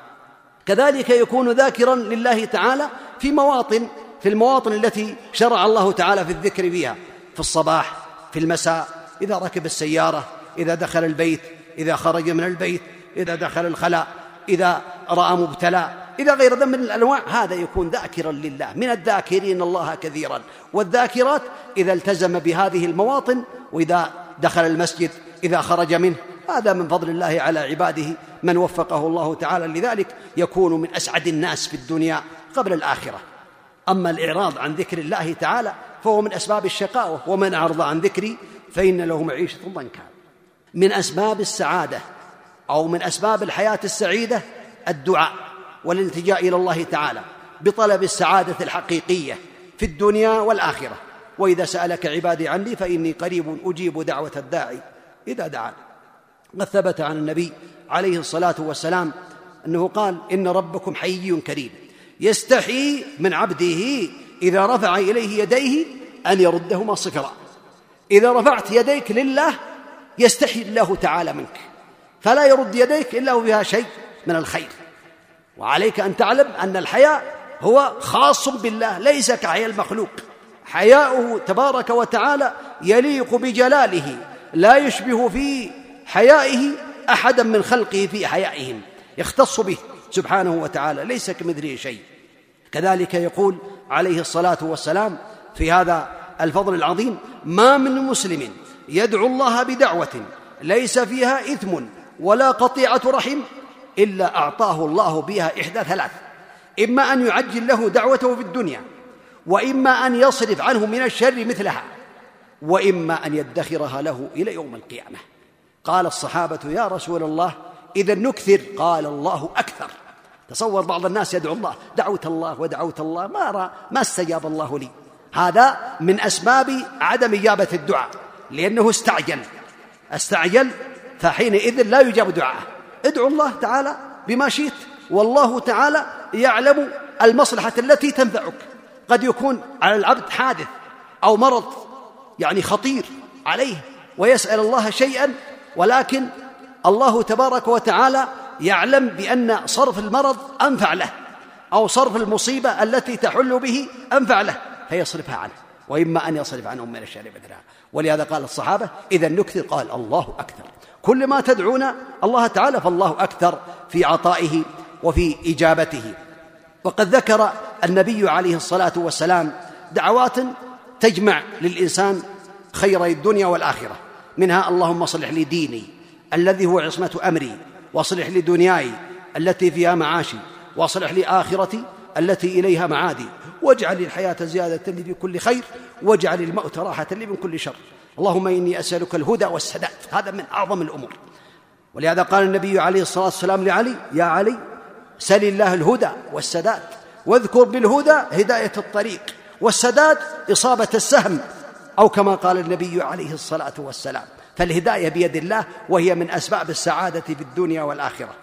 كذلك يكون ذاكرا لله تعالى في مواطن في المواطن التي شرع الله تعالى في الذكر فيها في الصباح في المساء إذا ركب السيارة إذا دخل البيت إذا خرج من البيت إذا دخل الخلاء. إذا رأى مبتلى. إذا غير ذنب من الأنواع هذا يكون ذاكرا لله. من الذاكرين الله كثيرا. والذاكرات إذا التزم بهذه المواطن وإذا دخل المسجد إذا خرج منه هذا من فضل الله على عباده. من وفقه الله تعالى لذلك يكون من أسعد الناس في الدنيا قبل الآخرة. أما الإعراض عن ذكر الله تعالى فهو من أسباب الشقاوة. ومن أعرض عن ذكري فإن له معيشة ضنكا. من أسباب السعادة أو من أسباب الحياة السعيدة الدعاء والالتجاء إلى الله تعالى بطلب السعادة الحقيقية في الدنيا والآخرة. وإذا سألك عبادي عني فإني قريب أجيب دعوة الداعي. إذا دعان. قد ثبت عن النبي عليه الصلاة والسلام أنه قال إن ربكم حي كريم يستحي من عبده إذا رفع إليه يديه أن يردهما صفرا إذا رفعت يديك لله يستحي الله تعالى منك. فلا يرد يديك إلا وفيها شيء من الخير. وعليك أن تعلم أن الحياء هو خاص بالله ليس كحياء المخلوق. حياؤه تبارك وتعالى يليق بجلاله لا يشبه في حيائه أحدا من خلقه في حيائهم. يختص به سبحانه وتعالى ليس كمثله شيء. كذلك يقول عليه الصلاة والسلام في هذا الفضل العظيم ما من مسلم يدعو الله بدعوة ليس فيها إثم ولا قطيعة رحم إلا أعطاه الله بها إحدى ثلاث. إما أن يعجل له دعوته في الدنيا وإما أن يصرف عنه من الشر مثلها وإما أن يدخرها له إلى يوم القيامة. قال الصحابة يا رسول الله إذا نكثر. قال الله أكثر. تصور بعض الناس يدعو الله دعوت الله ودعوت الله ما رأى ما استجاب الله لي. هذا من أسباب عدم إجابة الدعاء لأنه استعجل. استعجل فحينئذ لا يجاب دعاءه. ادعو الله تعالى بما شئت والله تعالى يعلم المصلحة التي تنفعك. قد يكون على العبد حادث أو مرض يعني خطير عليه ويسأل الله شيئا ولكن الله تبارك وتعالى يعلم بأن صرف المرض أنفع له أو صرف المصيبة التي تحل به أنفع له فيصرفها عنه. وإما أن يصرف عنهم من الشر مثلها ولهذا قال الصحابة إذا نكثر قال الله أكثر. كل ما تدعون الله تعالى فالله أكثر في عطائه وفي إجابته. وقد ذكر النبي عليه الصلاة والسلام دعوات تجمع للإنسان خيري الدنيا والآخرة. منها اللهم اصلح لي ديني الذي هو عصمة أمري واصلح لي دنياي التي فيها معاشي واصلح لي آخرتي التي إليها معادي واجعل الحياة زيادة لي في كل خير واجعل الموت راحة لي من كل شر. اللهم إني أسألك الهدى والسداد. هذا من أعظم الأمور. ولهذا قال النبي عليه الصلاة والسلام لعلي يا علي سل الله الهدى والسداد. واذكر بالهدى هداية الطريق والسداد إصابة السهم أو كما قال النبي عليه الصلاة والسلام. فالهداية بيد الله وهي من أسباب السعادة في الدنيا والآخرة.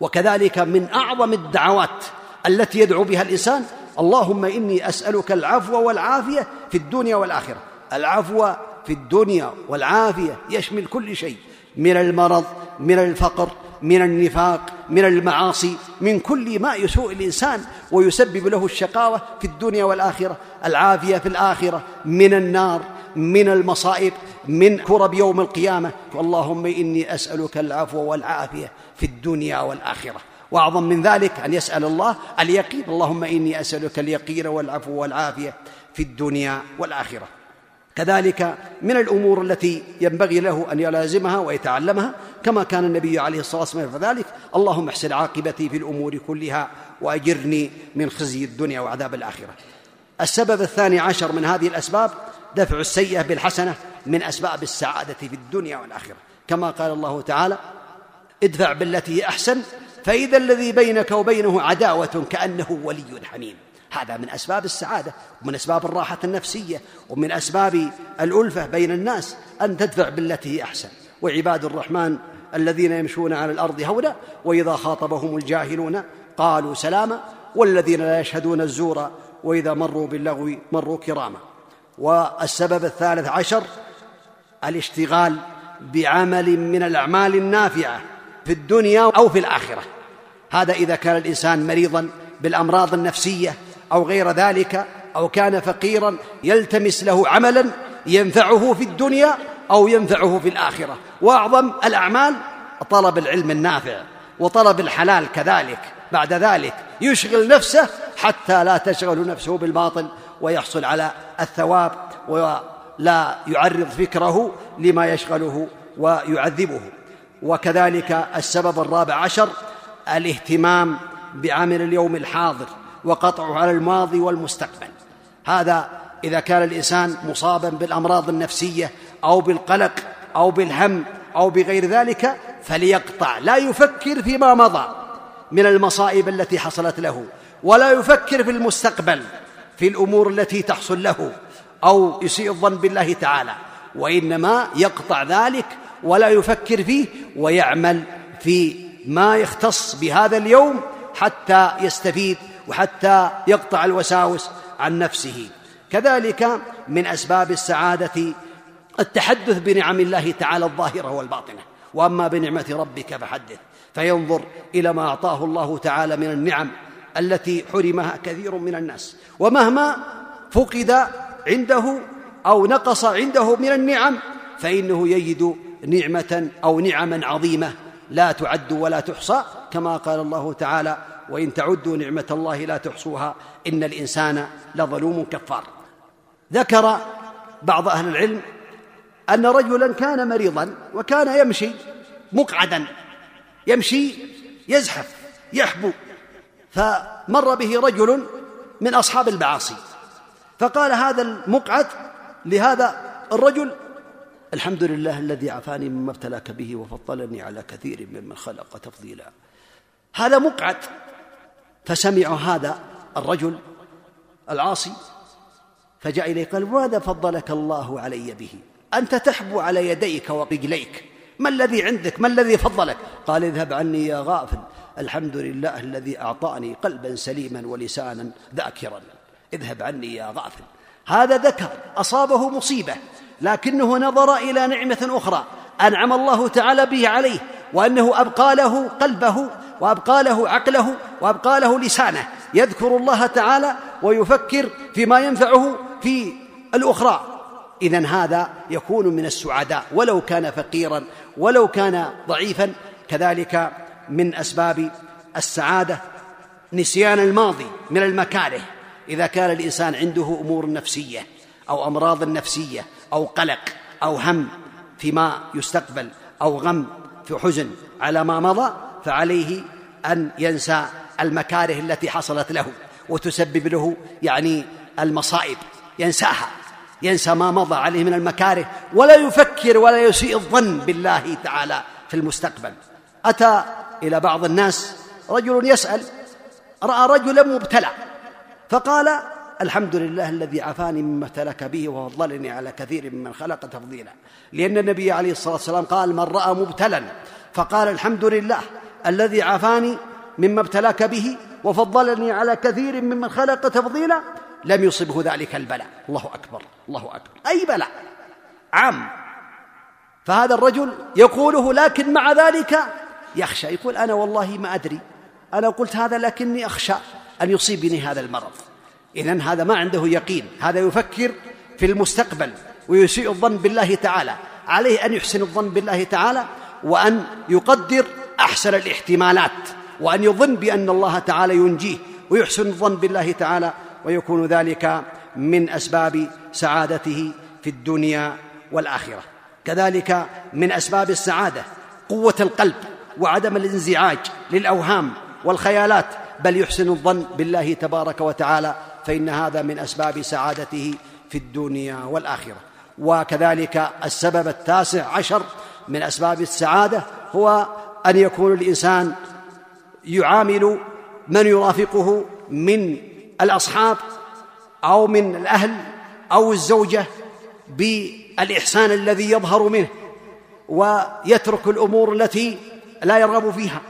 وكذلك من أعظم الدعوات التي يدعو بها الإنسان اللهم إني أسألك العفو والعافية في الدنيا والآخرة. العفو في الدنيا والعافية يشمل كل شيء من المرض من الفقر من النفاق من المعاصي من كل ما يسوء الإنسان ويسبب له الشقاوة في الدنيا والآخرة. العافية في الآخرة من النار من المصائب من كرب يوم القيامة. اللهم إني أسألك العفو والعافية في الدنيا والآخرة. وأعظم من ذلك أن يسأل الله اليقين. اللهم إني أسألك اليقين والعفو والعافية في الدنيا والآخرة. كذلك من الأمور التي ينبغي له أن يلازمها ويتعلمها كما كان النبي عليه الصلاة والسلام فذلك اللهم احسن عاقبتي في الأمور كلها وأجرني من خزي الدنيا وعذاب الآخرة. السبب الثاني عشر من هذه الأسباب دفع السيئة بالحسنة من أسباب السعادة في الدنيا والآخرة. كما قال الله تعالى ادفع بالتي أحسن فإذا الذي بينك وبينه عداوة كأنه ولي حميم. هذا من أسباب السعادة ومن أسباب الراحة النفسية ومن أسباب الألفة بين الناس أن تدفع بالتي هي أحسن. وعباد الرحمن الذين يمشون على الأرض هونا وإذا خاطبهم الجاهلون قالوا سلاما والذين لا يشهدون الزور وإذا مروا باللغو مروا كراما. والسبب الثالث عشر الاشتغال بعمل من الأعمال النافعة في الدنيا أو في الآخرة. هذا إذا كان الإنسان مريضا بالأمراض النفسية أو غير ذلك أو كان فقيرا يلتمس له عملا ينفعه في الدنيا أو ينفعه في الآخرة. وأعظم الأعمال طلب العلم النافع وطلب الحلال كذلك. بعد ذلك يشغل نفسه حتى لا تشغل نفسه بالباطل ويحصل على الثواب ولا يعرض فكره لما يشغله ويعذبه. وكذلك السبب الرابع عشر الاهتمام بعمل اليوم الحاضر. وقطعه على الماضي والمستقبل. هذا إذا كان الإنسان مصابا بالأمراض النفسية أو بالقلق أو بالهم أو بغير ذلك فليقطع. لا يفكر فيما مضى من المصائب التي حصلت له ولا يفكر في المستقبل في الأمور التي تحصل له أو يسيء الظن بالله تعالى. وإنما يقطع ذلك ولا يفكر فيه ويعمل في ما يختص بهذا اليوم حتى يستفيد وحتى يقطع الوساوس عن نفسه. كذلك من أسباب السعادة التحدث بنعم الله تعالى الظاهرة والباطنة. وأما بنعمة ربك فحدث. فينظر إلى ما أعطاه الله تعالى من النعم التي حرمها كثير من الناس. ومهما فقد عنده أو نقص عنده من النعم فإنه يجد نعمة أو نعما عظيمة لا تعد ولا تحصى كما قال الله تعالى وإن تعدوا نعمة الله لا تحصوها إن الإنسان لظلوم كفار. ذكر بعض أهل العلم أن رجلا كان مريضا وكان يمشي مقعدا يمشي يزحف يحبو فمر به رجل من أصحاب المعاصي. فقال هذا المقعد لهذا الرجل الحمد لله الذي عافاني مما ابتلاك به وفضلني على كثير ممن خلق تفضيلا. هذا مقعد فسمع هذا الرجل العاصي فجاء إليه قال ماذا فضلك الله علي به؟ أنت تحبو على يديك ورجليك. ما الذي عندك؟ ما الذي فضلك؟ قال اذهب عني يا غافل. الحمد لله الذي أعطاني قلبا سليما ولسانا ذاكرا. اذهب عني يا غافل. هذا ذكر أصابه مصيبة لكنه نظر إلى نعمة أخرى أنعم الله تعالى به عليه وأنه أبقى له قلبه وأبقى له عقله وأبقى له لسانه. يذكر الله تعالى ويفكر فيما ينفعه في الأخرى. إذا هذا يكون من السعداء. ولو كان فقيرا ولو كان ضعيفا كذلك من أسباب السعادة نسيان الماضي من المكاره. إذا كان الإنسان عنده أمور نفسية أو أمراض نفسية أو قلق أو هم فيما يستقبل أو غم في حزن على ما مضى فعليه أن ينسى المكاره التي حصلت له وتسبب له يعني المصائب. ينساها. ينسى ما مضى عليه من المكاره ولا يفكر ولا يسيء الظن بالله تعالى في المستقبل. أتى إلى بعض الناس رجل يسأل رأى رجلا مبتلى فقال الحمد لله الذي عافاني مما ابتلك به وفضلني على كثير ممن خلق تفضيلا. لأن النبي عليه الصلاة والسلام قال من رأى مبتلا فقال الحمد لله. الذي عافاني مما ابتلاك به وفضلني على كثير ممن خلق تفضيلا لم يصبه ذلك البلاء. الله أكبر. الله أكبر. أي بلاء؟ عام. فهذا الرجل يقوله لكن مع ذلك يخشى. يقول أنا والله ما أدري. أنا قلت هذا لكني أخشى أن يصيبني هذا المرض. اذا هذا ما عنده يقين. هذا يفكر في المستقبل ويسيء الظن بالله تعالى. عليه أن يحسن الظن بالله تعالى وأن يقدر أحسن الاحتمالات وأن يظن بأن الله تعالى ينجيه ويحسن الظن بالله تعالى ويكون ذلك من أسباب سعادته في الدنيا والآخرة. كذلك من أسباب السعادة قوة القلب وعدم الانزعاج للأوهام والخيالات بل يحسن الظن بالله تبارك وتعالى فإن هذا من أسباب سعادته في الدنيا والآخرة. وكذلك السبب التاسع عشر من أسباب السعادة هو أن يكون الإنسان يعامل من يرافقه من الأصحاب أو من الأهل أو الزوجة بالإحسان الذي يظهر منه ويترك الأمور التي لا يرغب فيها.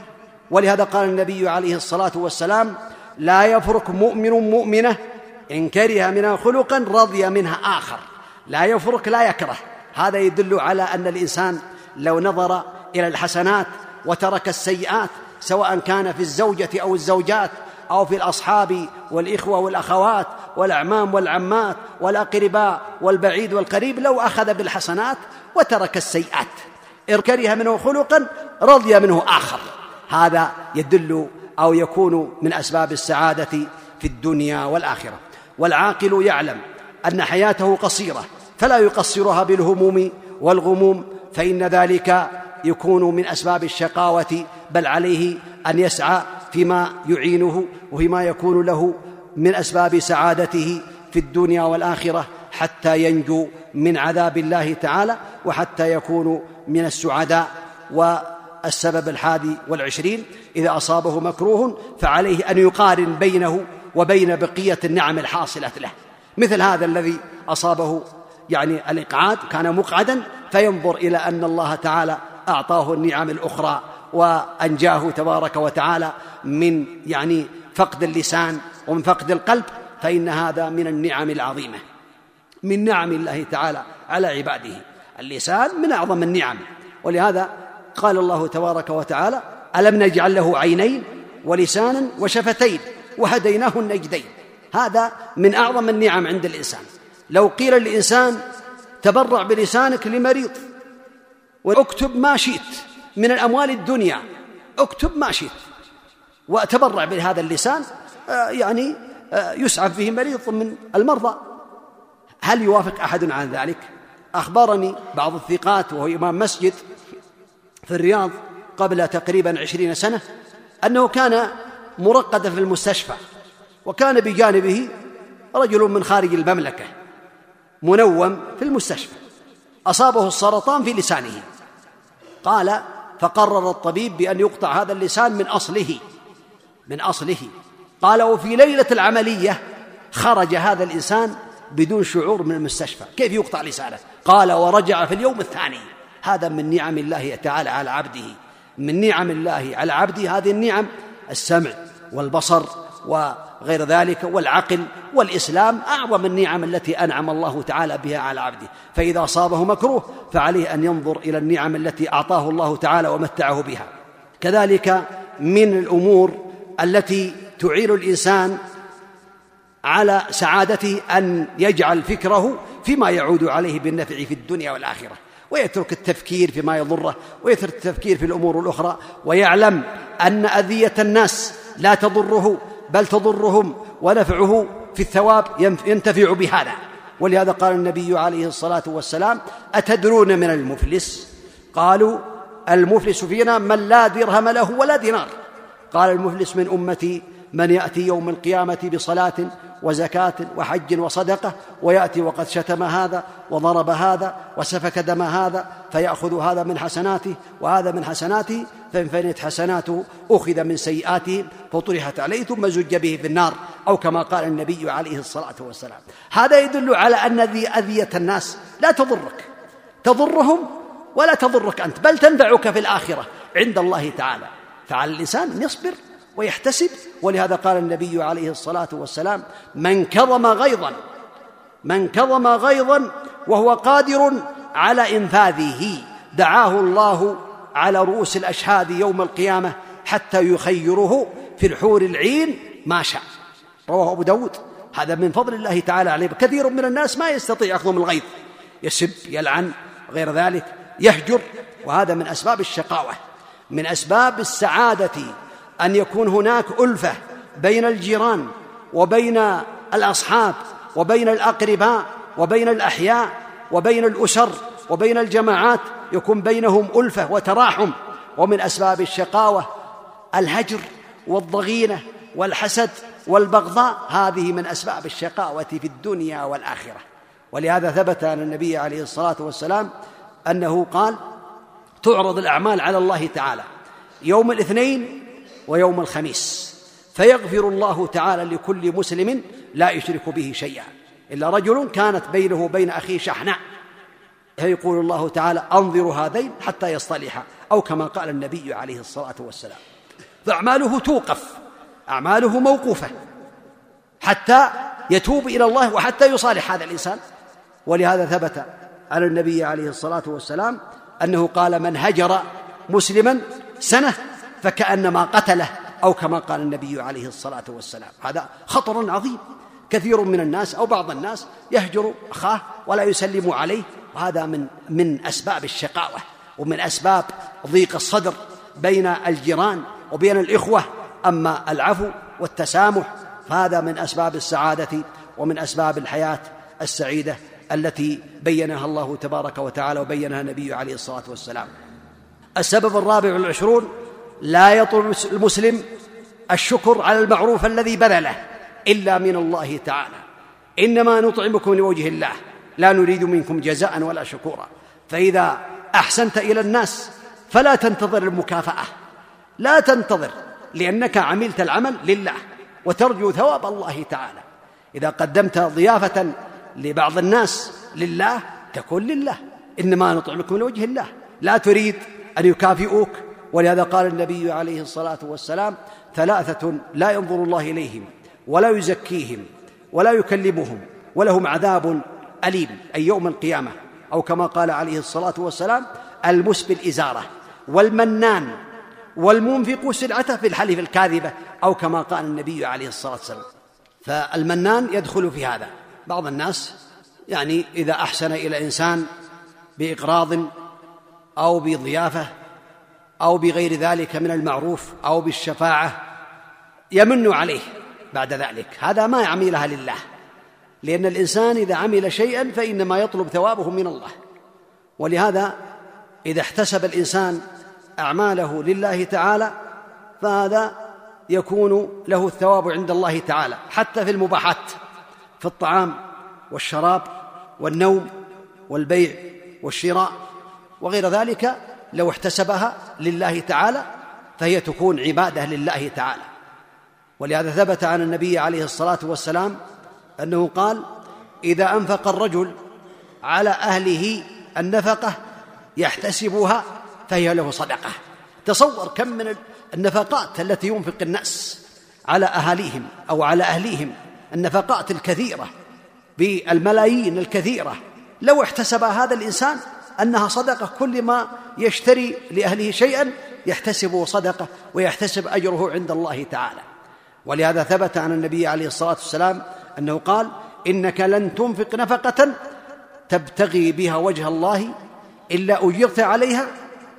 ولهذا قال النبي عليه الصلاة والسلام لا يفرق مؤمن مؤمنة إن كره منها خلقا رضي منها آخر. لا يفرق لا يكره. هذا يدل على أن الإنسان لو نظر إلى الحسنات وترك السيئات سواء كان في الزوجة أو الزوجات أو في الأصحاب والإخوة والأخوات والأعمام والعمات والأقرباء والبعيد والقريب لو أخذ بالحسنات وترك السيئات. إن كره منه خلقا رضي منه آخر. هذا يدل أو يكون من أسباب السعادة في الدنيا والآخرة. والعاقل يعلم أن حياته قصيرة فلا يقصرها بالهموم والغموم فإن ذلك يكون من أسباب الشقاوة بل عليه أن يسعى فيما يعينه وفيما يكون له من أسباب سعادته في الدنيا والآخرة حتى ينجو من عذاب الله تعالى وحتى يكون من السعداء والسبب الحادي والعشرين. إذا أصابه مكروه فعليه أن يقارن بينه وبين بقية النعم الحاصلة له. مثل هذا الذي أصابه يعني الإقعاد كان مقعدا فينظر إلى أن الله تعالى أعطاه النعم الأخرى وأنجاه تبارك وتعالى من يعني فقد اللسان ومن فقد القلب فإن هذا من النعم العظيمة من نعم الله تعالى على عباده. اللسان من أعظم النعم. ولهذا قال الله تبارك وتعالى ألم نجعل له عينين ولسانا وشفتين وهديناه النجدين. هذا من أعظم النعم عند الإنسان. لو قيل للإنسان تبرع بلسانك لمريض واكتب ما شئت من الأموال الدنيا. اكتب ما شئت. وتبرع بهذا اللسان آه، يعني آه، يسعف فيه مريض من المرضى. هل يوافق أحد عن ذلك؟ أخبرني بعض الثقات وهو إمام مسجد في الرياض قبل تقريبا عشرين سنة أنه كان مرقدا في المستشفى وكان بجانبه رجل من خارج المملكة منوم في المستشفى. أصابه السرطان في لسانه. قال فقرر الطبيب بأن يقطع هذا اللسان من أصله من أصله. قال وفي ليلة العملية خرج هذا الإنسان بدون شعور من المستشفى. كيف يقطع لسانه؟ قال ورجع في اليوم الثاني. هذا من نعم الله تعالى على عبده. من نعم الله على عبده هذه النعم السمع والبصر وغير ذلك والعقل والإسلام أعظم النعم التي أنعم الله تعالى بها على عبده. فإذا أصابه مكروه فعليه أن ينظر إلى النعم التي أعطاه الله تعالى ومتعه بها. كذلك من الأمور التي تعين الإنسان على سعادته أن يجعل فكره فيما يعود عليه بالنفع في الدنيا والآخرة ويترك التفكير فيما يضره ويترك التفكير في الأمور الأخرى ويعلم أن أذية الناس لا تضره بل تضرهم ونفعه في الثواب ينتفع بهذا. ولهذا قال النبي عليه الصلاة والسلام أتدرون من المفلس؟ قالوا المفلس فينا من لا درهم له ولا دينار. قال المفلس من أمتي من يأتي يوم القيامة بصلاة وزكاة وحج وصدقة ويأتي وقد شتم هذا وضرب هذا وسفك دم هذا فيأخذ هذا من حسناته وهذا من حسناته فإن فنيت حسناته أخذ من سيئاته فطرحت عليه ثم زج به في النار أو كما قال النبي عليه الصلاة والسلام. هذا يدل على أن ذي أذية الناس لا تضرك. تضرهم ولا تضرك أنت بل تنفعك في الآخرة عند الله تعالى. فعلى الإنسان أن يصبر. ويحتسب. ولهذا قال النبي عليه الصلاة والسلام من كظم غيظا من كظم غيظا وهو قادر على إنفاذه دعاه الله على رؤوس الأشهاد يوم القيامة حتى يخيره في الحور العين ما شاء. رواه أبو داود. هذا من فضل الله تعالى عليه. كثير من الناس ما يستطيع يخضم الغيظ. يسب يلعن غير ذلك يهجر. وهذا من أسباب الشقاوة من أسباب السعادة أن يكون هناك ألفة بين الجيران وبين الأصحاب وبين الأقرباء وبين الأحياء وبين الأسر وبين الجماعات يكون بينهم ألفة وتراحم. ومن أسباب الشقاوة الهجر والضغينة والحسد والبغضاء هذه من أسباب الشقاوة في الدنيا والآخرة. ولهذا ثبت عن النبي عليه الصلاة والسلام أنه قال تعرض الأعمال على الله تعالى. يوم الاثنين ويوم الخميس. فيغفر الله تعالى لكل مسلم لا يشرك به شيئا. إلا رجل كانت بينه وبين أخيه شحناء فيقول الله تعالى أنظروا هذين حتى يصطلحا. أو كما قال النبي عليه الصلاة والسلام. فأعماله توقف. أعماله موقوفة. حتى يتوب إلى الله وحتى يصالح هذا الإنسان. ولهذا ثبت على النبي عليه الصلاة والسلام أنه قال من هجر مسلما سنة فكأنما قتله أو كما قال النبي عليه الصلاة والسلام. هذا خطر عظيم. كثير من الناس أو بعض الناس يهجر أخاه ولا يسلم عليه وهذا من من أسباب الشقاوة ومن أسباب ضيق الصدر بين الجيران وبين الإخوة. أما العفو والتسامح فهذا من أسباب السعادة ومن أسباب الحياة السعيدة التي بينها الله تبارك وتعالى وبينها النبي عليه الصلاة والسلام. السبب الرابع والعشرون لا يطلب المسلم الشكر على المعروف الذي بذله إلا من الله تعالى. إنما نطعمكم لوجه الله. لا نريد منكم جزاء ولا شكورا. فإذا أحسنت إلى الناس فلا تنتظر المكافأة. لا تنتظر لأنك عملت العمل لله وترجو ثواب الله تعالى. إذا قدمت ضيافة لبعض الناس لله تكون لله. إنما نطعمكم لوجه الله. لا تريد أن يكافئوك. ولهذا قال النبي عليه الصلاة والسلام ثلاثة لا ينظر الله إليهم ولا يزكيهم ولا يكلمهم ولهم عذاب أليم أي يوم القيامة. أو كما قال عليه الصلاة والسلام المسبل إزارة والمنان والمنفق سلعته في الحلف الكاذبة أو كما قال النبي عليه الصلاة والسلام. فالمنان يدخل في هذا. بعض الناس يعني إذا أحسن إلى إنسان بإقراض أو بضيافة أو بغير ذلك من المعروف أو بالشفاعة يمن عليه بعد ذلك. هذا ما يعملها لله. لأن الإنسان إذا عمل شيئا فإنما يطلب ثوابه من الله. ولهذا إذا احتسب الإنسان أعماله لله تعالى فهذا يكون له الثواب عند الله تعالى حتى في المباحات في الطعام والشراب والنوم والبيع والشراء وغير ذلك لو احتسبها لله تعالى فهي تكون عبادة لله تعالى. ولهذا ثبت عن النبي عليه الصلاة والسلام أنه قال إذا أنفق الرجل على أهله النفقة يحتسبها فهي له صدقة. تصور كم من النفقات التي ينفق الناس على أهاليهم أو على أهليهم النفقات الكثيرة بالملايين الكثيرة. لو احتسب هذا الإنسان أنها صدقة كل ما يشتري لأهله شيئا يحتسبه صدقة ويحتسب أجره عند الله تعالى. ولهذا ثبت عن النبي عليه الصلاة والسلام أنه قال إنك لن تنفق نفقة تبتغي بها وجه الله إلا أجرت عليها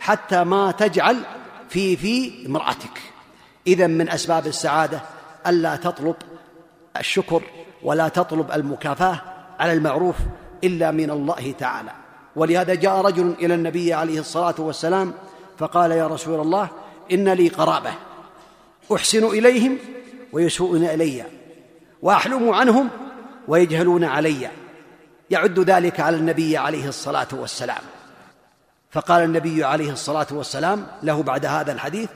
حتى ما تجعل في في امرأتك. إذا من أسباب السعادة ألا تطلب الشكر ولا تطلب المكافأة على المعروف إلا من الله تعالى. ولهذا جاء رجل إلى النبي عليه الصلاة والسلام فقال يا رسول الله إن لي قرابة أحسن إليهم ويسوءون إلي وأحلم عنهم ويجهلون علي يعد ذلك على النبي عليه الصلاة والسلام. فقال النبي عليه الصلاة والسلام له بعد هذا الحديث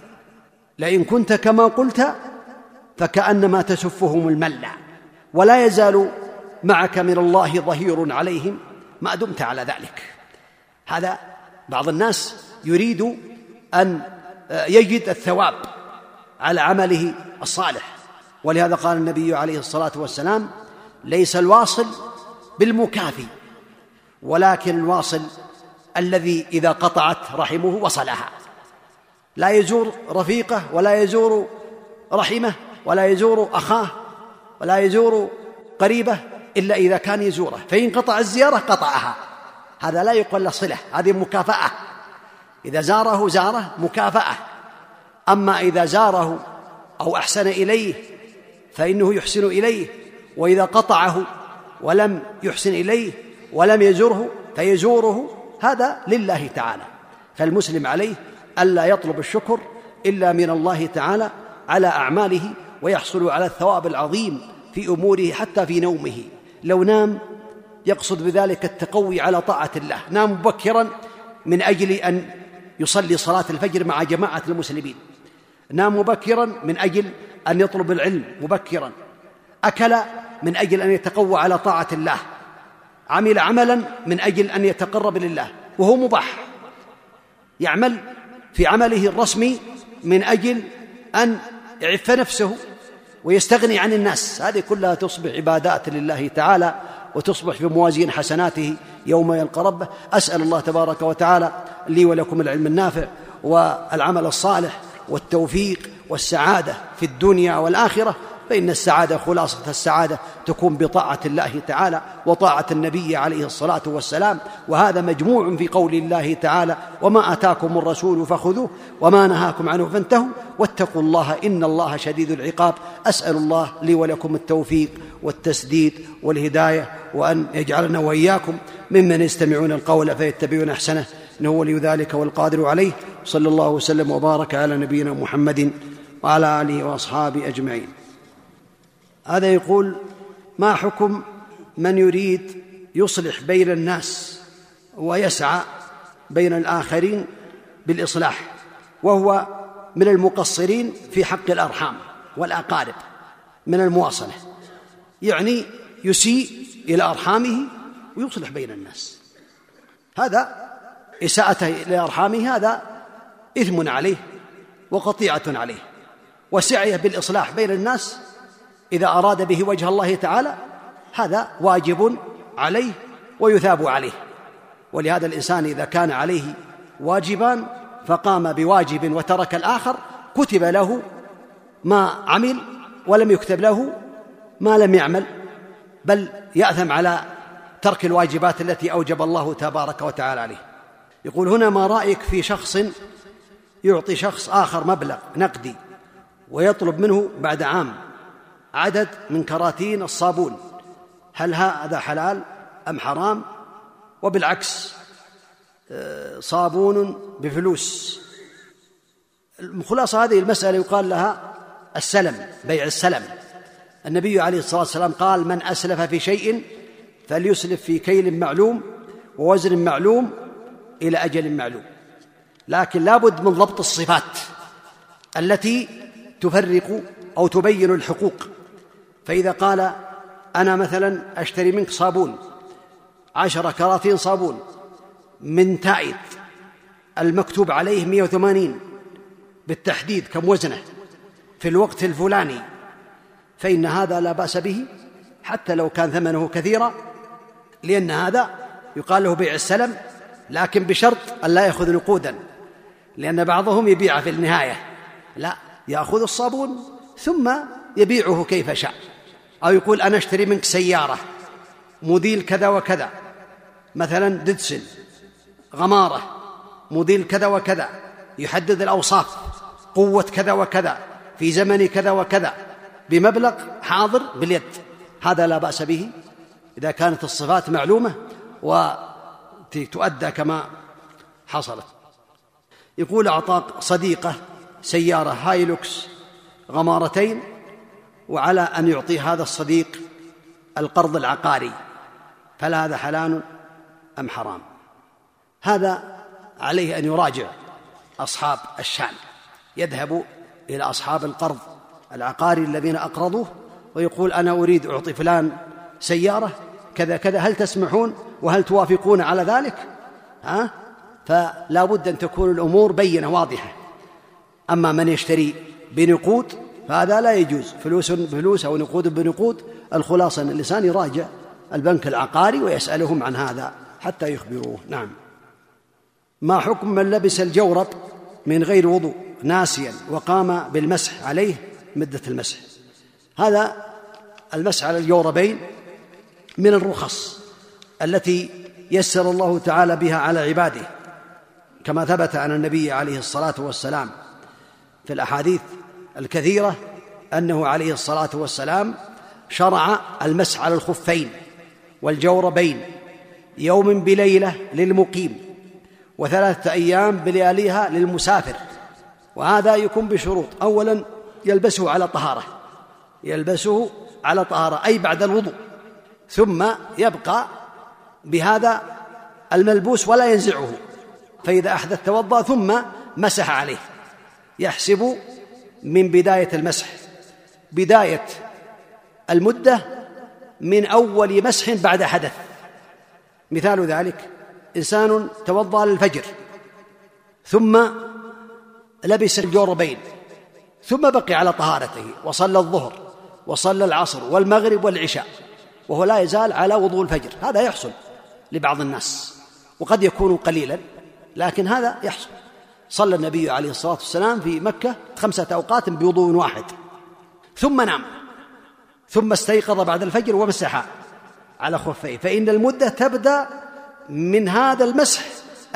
لئن كنت كما قلت فكأنما تسفهم الملا ولا يزال معك من الله ظهير عليهم ما دمت على ذلك. هذا بعض الناس يريد أن يجد الثواب على عمله الصالح. ولهذا قال النبي عليه الصلاة والسلام ليس الواصل بالمكافي ولكن الواصل الذي إذا قطعت رحمه وصلها. لا يزور رفيقه ولا يزور رحمه ولا يزور أخاه ولا يزور قريبه إلا إذا كان يزوره فإن قطع الزيارة قطعها. هذا لا يقول له صلة هذه مكافأة. إذا زاره زاره مكافأة. أما إذا زاره أو أحسن إليه فإنه يحسن إليه. وإذا قطعه ولم يحسن إليه ولم يزره فيزوره. هذا لله تعالى. فالمسلم عليه ألا يطلب الشكر إلا من الله تعالى على أعماله ويحصل على الثواب العظيم في أموره حتى في نومه. لو نام يقصد بذلك التقوي على طاعة الله. نام مبكرا من أجل أن يصلي صلاة الفجر مع جماعة المسلمين. نام مبكرا من أجل أن يطلب العلم مبكرا. أكل من أجل أن يتقوى على طاعة الله. عمل عملا من أجل أن يتقرب لله وهو مباح. يعمل في عمله الرسمي من أجل أن يعف نفسه ويستغني عن الناس. هذه كلها تصبح عبادات لله تعالى وتصبح في موازين حسناته يوم يلقى ربه. أسأل الله تبارك وتعالى لي ولكم العلم النافع والعمل الصالح والتوفيق والسعادة في الدنيا والآخرة. فإن السعادة خلاصة السعادة تكون بطاعة الله تعالى وطاعة النبي عليه الصلاة والسلام وهذا مجموع في قول الله تعالى وما أتاكم الرسول فخذوه وما نهاكم عنه فانتهوا واتقوا الله إن الله شديد العقاب أسأل الله لي ولكم التوفيق والتسديد والهداية وأن يجعلنا وإياكم ممن يستمعون القول فيتبعون أحسنه إنه ولي ذلك والقادر عليه صلى الله وسلم وبارك على نبينا محمد وعلى آله وأصحابه أجمعين. هذا يقول ما حكم من يريد يصلح بين الناس ويسعى بين الآخرين بالإصلاح وهو من المقصرين في حق الأرحام والأقارب من المواصلة يعني يسيء إلى أرحامه ويصلح بين الناس. هذا إساءته إلى أرحامه هذا إثم عليه وقطيعة عليه وسعيه بالإصلاح بين الناس إذا أراد به وجه الله تعالى هذا واجب عليه ويثاب عليه. ولهذا الإنسان إذا كان عليه واجبان فقام بواجب وترك الآخر كتب له ما عمل ولم يكتب له ما لم يعمل. بل يأثم على ترك الواجبات التي أوجب الله تبارك وتعالى عليه. يقول هنا ما رأيك في شخص يعطي شخص آخر مبلغ نقدي ويطلب منه بعد عام عدد من كراتين الصابون. هل هذا حلال أم حرام؟ وبالعكس آه، صابون بفلوس. خلاصة هذه المسألة يقال لها السلم بيع السلم. النبي عليه الصلاة والسلام قال من أسلف في شيء فليسلف في كيل معلوم ووزن معلوم إلى أجل معلوم. لكن لابد من ضبط الصفات التي تفرق أو تبين الحقوق. فإذا قال أنا مثلا أشتري منك صابون عشرة كراتين صابون من تائد المكتوب عليه 180 بالتحديد كم وزنه في الوقت الفلاني فإن هذا لا بأس به حتى لو كان ثمنه كثيرا لأن هذا يقال له بيع السلم لكن بشرط أن لا يأخذ نقودا لأن بعضهم يبيع في النهاية لا يأخذ الصابون ثم يبيعه كيف شاء. أو يقول أنا أشتري منك سيارة موديل كذا وكذا مثلا ديدسن غمارة موديل كذا وكذا يحدد الأوصاف قوة كذا وكذا في زمن كذا وكذا بمبلغ حاضر باليد هذا لا بأس به؟ إذا كانت الصفات معلومة وتؤدى كما حصلت. يقول أعطى صديقة سيارة هايلوكس غمارتين وعلى أن يعطي هذا الصديق القرض العقاري. فلا هذا حلال أم حرام؟ هذا عليه أن يراجع أصحاب الشأن. يذهب إلى أصحاب القرض العقاري الذين أقرضوه ويقول أنا أريد أعطي فلان سيارة كذا كذا هل تسمحون وهل توافقون على ذلك؟ ها؟ فلا بد أن تكون الأمور بينة واضحة. أما من يشتري بنقود فهذا لا يجوز. فلوس بفلوس أو نقود بنقود الخلاصة أن الإنسان يراجع البنك العقاري ويسألهم عن هذا حتى يخبروه. نعم. ما حكم من لبس الجورب من غير وضوء ناسيا وقام بالمسح عليه مدة المسح؟ هذا المسح على الجوربين من الرخص التي يسر الله تعالى بها على عباده. كما ثبت عن النبي عليه الصلاة والسلام في الأحاديث الكثيرة أنه عليه الصلاة والسلام شرع المسح على الخفين والجوربين يوم بليلة للمقيم وثلاثة أيام بلياليها للمسافر وهذا يكون بشروط. أولا يلبسه على طهارة يلبسه على طهارة أي بعد الوضوء. ثم يبقى بهذا الملبوس ولا ينزعه فإذا أحدث توضأ ثم مسح عليه يحسب من بداية المسح. بداية المدة من أول مسح بعد حدث. مثال ذلك إنسان توضأ للفجر ثم لبس الجوربين ثم بقي على طهارته وصلى الظهر وصلى العصر والمغرب والعشاء وهو لا يزال على وضوء الفجر. هذا يحصل لبعض الناس وقد يكون قليلا لكن هذا يحصل. صلى النبي عليه الصلاة والسلام في مكة خمسة أوقات بوضوء واحد. ثم نام. ثم استيقظ بعد الفجر ومسح على خفيه. فإن المدة تبدأ من هذا المسح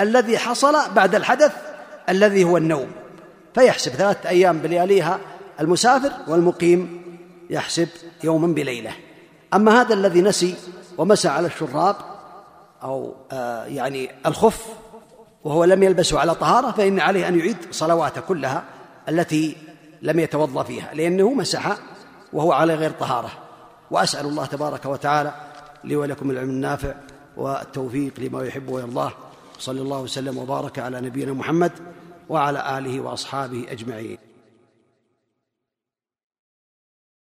الذي حصل بعد الحدث الذي هو النوم. فيحسب ثلاثة أيام بلياليها المسافر والمقيم يحسب يوما بليلة. أما هذا الذي نسي ومسى على الشراب أو آه يعني الخف وهو لم يلبسه على طهارة فإن عليه أن يعيد صلواته كلها التي لم يتوضأ فيها لأنه مسح وهو على غير طهارة. وأسأل الله تبارك وتعالى لي ولكم العلم النافع والتوفيق لما يحب ويرضاه. صلى الله وسلم وبارك على نبينا محمد وعلى آله وأصحابه أجمعين.